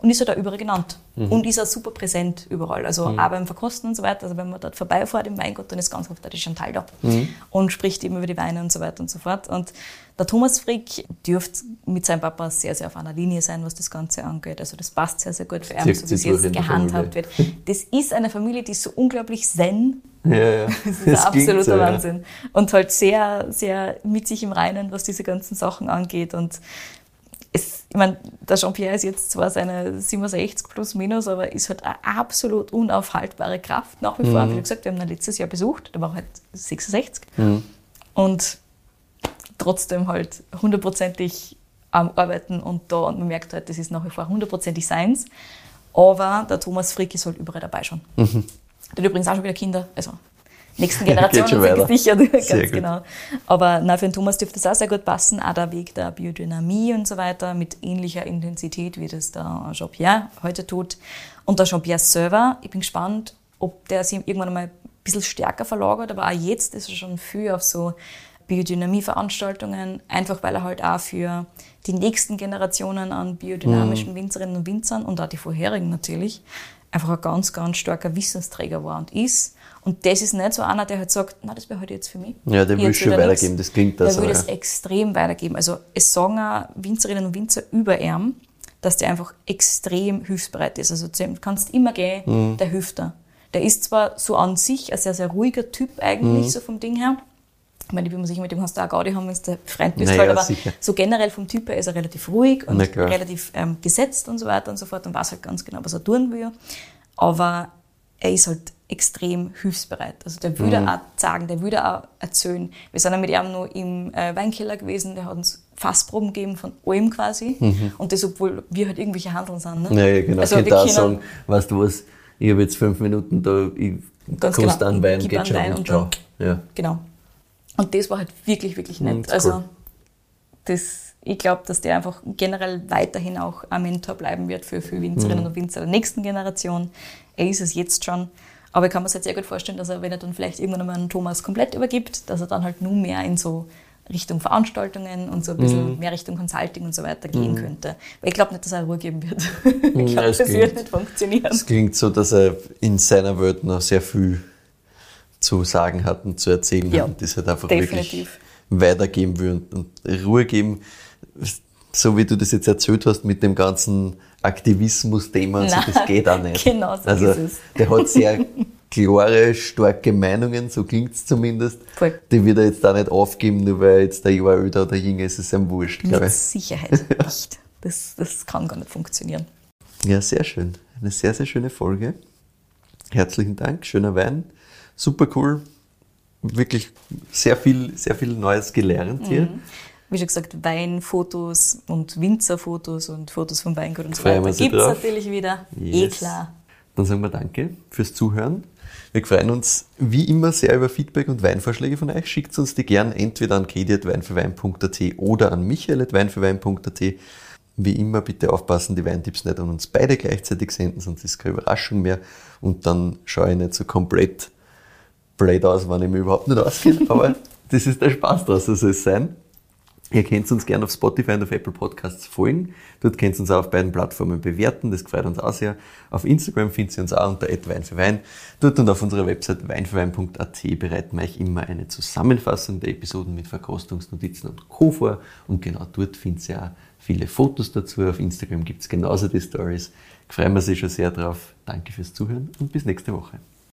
S3: Und ist halt auch überall genannt.
S2: Mhm.
S3: Und ist auch super präsent überall. Also auch beim Verkosten und so weiter. Also wenn man dort vorbeifährt im Weingut, dann ist ganz oft auch die Chantal da.
S2: Mhm.
S3: Und spricht eben über die Weine und so weiter und so fort. Und der Thomas Frick dürfte mit seinem Papa sehr, sehr auf einer Linie sein, was das Ganze angeht. Also das passt sehr, sehr gut für ihn, so wie es jetzt gehandhabt wird. Das ist eine Familie, die so unglaublich zen
S2: Ja, ja. *laughs*
S3: das ist
S2: Das
S3: ein absoluter
S2: so, ja.
S3: Wahnsinn. Und halt sehr, sehr mit sich im Reinen, was diese ganzen Sachen angeht. Und es, ich meine, der Jean-Pierre ist jetzt zwar seine 67 plus minus, aber ist halt eine absolut unaufhaltbare Kraft nach wie vor.
S2: Mhm.
S3: Wie gesagt, wir haben ihn letztes Jahr besucht, der war halt 66.
S2: Mhm.
S3: Und trotzdem halt hundertprozentig am Arbeiten und da. Und man merkt halt, das ist nach wie vor hundertprozentig seins. Aber der Thomas Frick ist halt überall dabei schon.
S2: Mhm.
S3: Der hat übrigens auch schon wieder Kinder. Also nächsten *laughs* Generationen sind gesichert, *laughs* ganz
S2: Sehr gut.
S3: genau. Aber na, für den Thomas dürfte das auch sehr gut passen. Auch der Weg der Biodynamie und so weiter mit ähnlicher Intensität, wie das der Jean-Pierre heute tut. Und der Jean-Pierre selber, ich bin gespannt, ob der sich irgendwann mal ein bisschen stärker verlagert, aber auch jetzt ist er schon viel auf so Biodynamie-Veranstaltungen, einfach weil er halt auch für die nächsten Generationen an biodynamischen Winzerinnen und Winzern und auch die vorherigen natürlich einfach ein ganz, ganz starker Wissensträger war und ist. Und das ist nicht so einer, der halt sagt, na, das wäre halt jetzt für mich.
S2: Ja, der
S3: Ich
S2: will schon weitergeben, das klingt das
S3: Der will das
S2: ja.
S3: extrem weitergeben. Also es sagen auch Winzerinnen und Winzer über ihn, dass der einfach extrem hilfsbereit ist. Also zu ihm kannst immer gehen,
S2: Mhm.
S3: der hilft dir. Der ist zwar so an sich ein sehr, sehr ruhiger Typ eigentlich,
S2: Mhm.
S3: so vom Ding her. Ich meine, wie man sich mit dem hast du auch Gaudi haben, wenn du der Freund bist,
S2: Naja,
S3: halt, aber
S2: sicher.
S3: so generell vom Typ her ist er relativ ruhig und relativ ähm, gesetzt und so weiter und so fort und weiß halt ganz genau, was er tun will. Aber er ist halt extrem hilfsbereit. Also der
S2: Mhm.
S3: würde auch sagen, der würde auch erzählen. Wir sind ja mit ihm noch im äh, Weinkeller gewesen, der hat uns Fassproben gegeben von allem quasi. Und das, obwohl wir halt irgendwelche Handeln sind. Ne?
S2: Mhm. Ja, ja, genau.
S3: Also
S2: ich könnte auch sagen, weißt du was, ich habe jetzt fünf Minuten da, ich
S3: Ganz genau.
S2: an Wein, geht schon. Und ciao. Ja.
S3: Genau. Und das war halt wirklich, wirklich
S2: Mhm,
S3: nett.
S2: das
S3: also
S2: cool.
S3: das ich glaube, dass der einfach generell weiterhin auch ein Mentor bleiben wird für viele Winzerinnen
S2: Mhm.
S3: und Winzer der nächsten Generation. Er ist es jetzt schon. Aber ich kann mir halt sehr gut vorstellen, dass er, wenn er dann vielleicht irgendwann einmal an Thomas komplett übergibt, dass er dann halt nur mehr in so Richtung Veranstaltungen und so ein bisschen
S2: Mhm.
S3: mehr Richtung Consulting und so weiter gehen könnte. Weil ich glaube nicht, dass er Ruhe geben wird. *laughs* ich
S2: Ja,
S3: glaube,
S2: es
S3: das
S2: klingt-
S3: wird nicht funktionieren.
S2: Es klingt so, dass er in seiner Welt noch sehr viel zu sagen hat und zu erzählen
S3: Ja,
S2: hat und das halt einfach
S3: definitiv.
S2: wirklich weitergeben will und, Ruhe geben. So wie du das jetzt erzählt hast mit dem ganzen Aktivismus-Thema, und so,
S3: Nein,
S2: das geht auch nicht.
S3: genau so
S2: also,
S3: ist es.
S2: Der hat sehr klare, starke Meinungen, so klingt es zumindest.
S3: Voll.
S2: Die wird er jetzt auch nicht aufgeben, nur weil jetzt der Jahr älter oder jünger ist, ist ihm wurscht, glaube
S3: Mit
S2: ich.
S3: Sicherheit *laughs* nicht. Das, das kann gar nicht funktionieren.
S2: Ja, sehr schön. Eine sehr, sehr schöne Folge. Herzlichen Dank, schöner Wein. Super cool. Wirklich sehr viel, sehr viel Neues gelernt hier.
S3: Mhm. Wie schon gesagt, Weinfotos und Winzerfotos und Fotos vom Weingut und so weiter gibt es natürlich wieder. Eh
S2: Yes.
S3: klar.
S2: Dann sagen wir Danke fürs Zuhören. Wir freuen uns wie immer sehr über Feedback und Weinvorschläge von euch. Schickt uns die gern entweder an kedi.weinfürwein.at oder an michael.weinfürwein.at. Wie immer bitte aufpassen, die Weintipps nicht an uns beide gleichzeitig senden, sonst ist keine Überraschung mehr. Und dann schaue ich nicht so komplett blöd aus, wenn ich mich überhaupt nicht auskenne. Aber *laughs* das ist der Spaß draus, so soll es sein. Ihr könnt uns gerne auf Spotify und auf Apple Podcasts folgen. Dort könnt ihr uns auch auf beiden Plattformen bewerten. Das freut uns auch sehr. Auf Instagram findet ihr uns auch unter Wein für Wein. Dort und auf unserer Website weinfürwein.at bereiten wir euch immer eine Zusammenfassung der Episoden mit Verkostungsnotizen und Co. vor. Und genau dort findet ihr auch viele Fotos dazu. Auf Instagram gibt es genauso die Stories. Freuen wir uns schon sehr drauf. Danke fürs Zuhören und bis nächste Woche.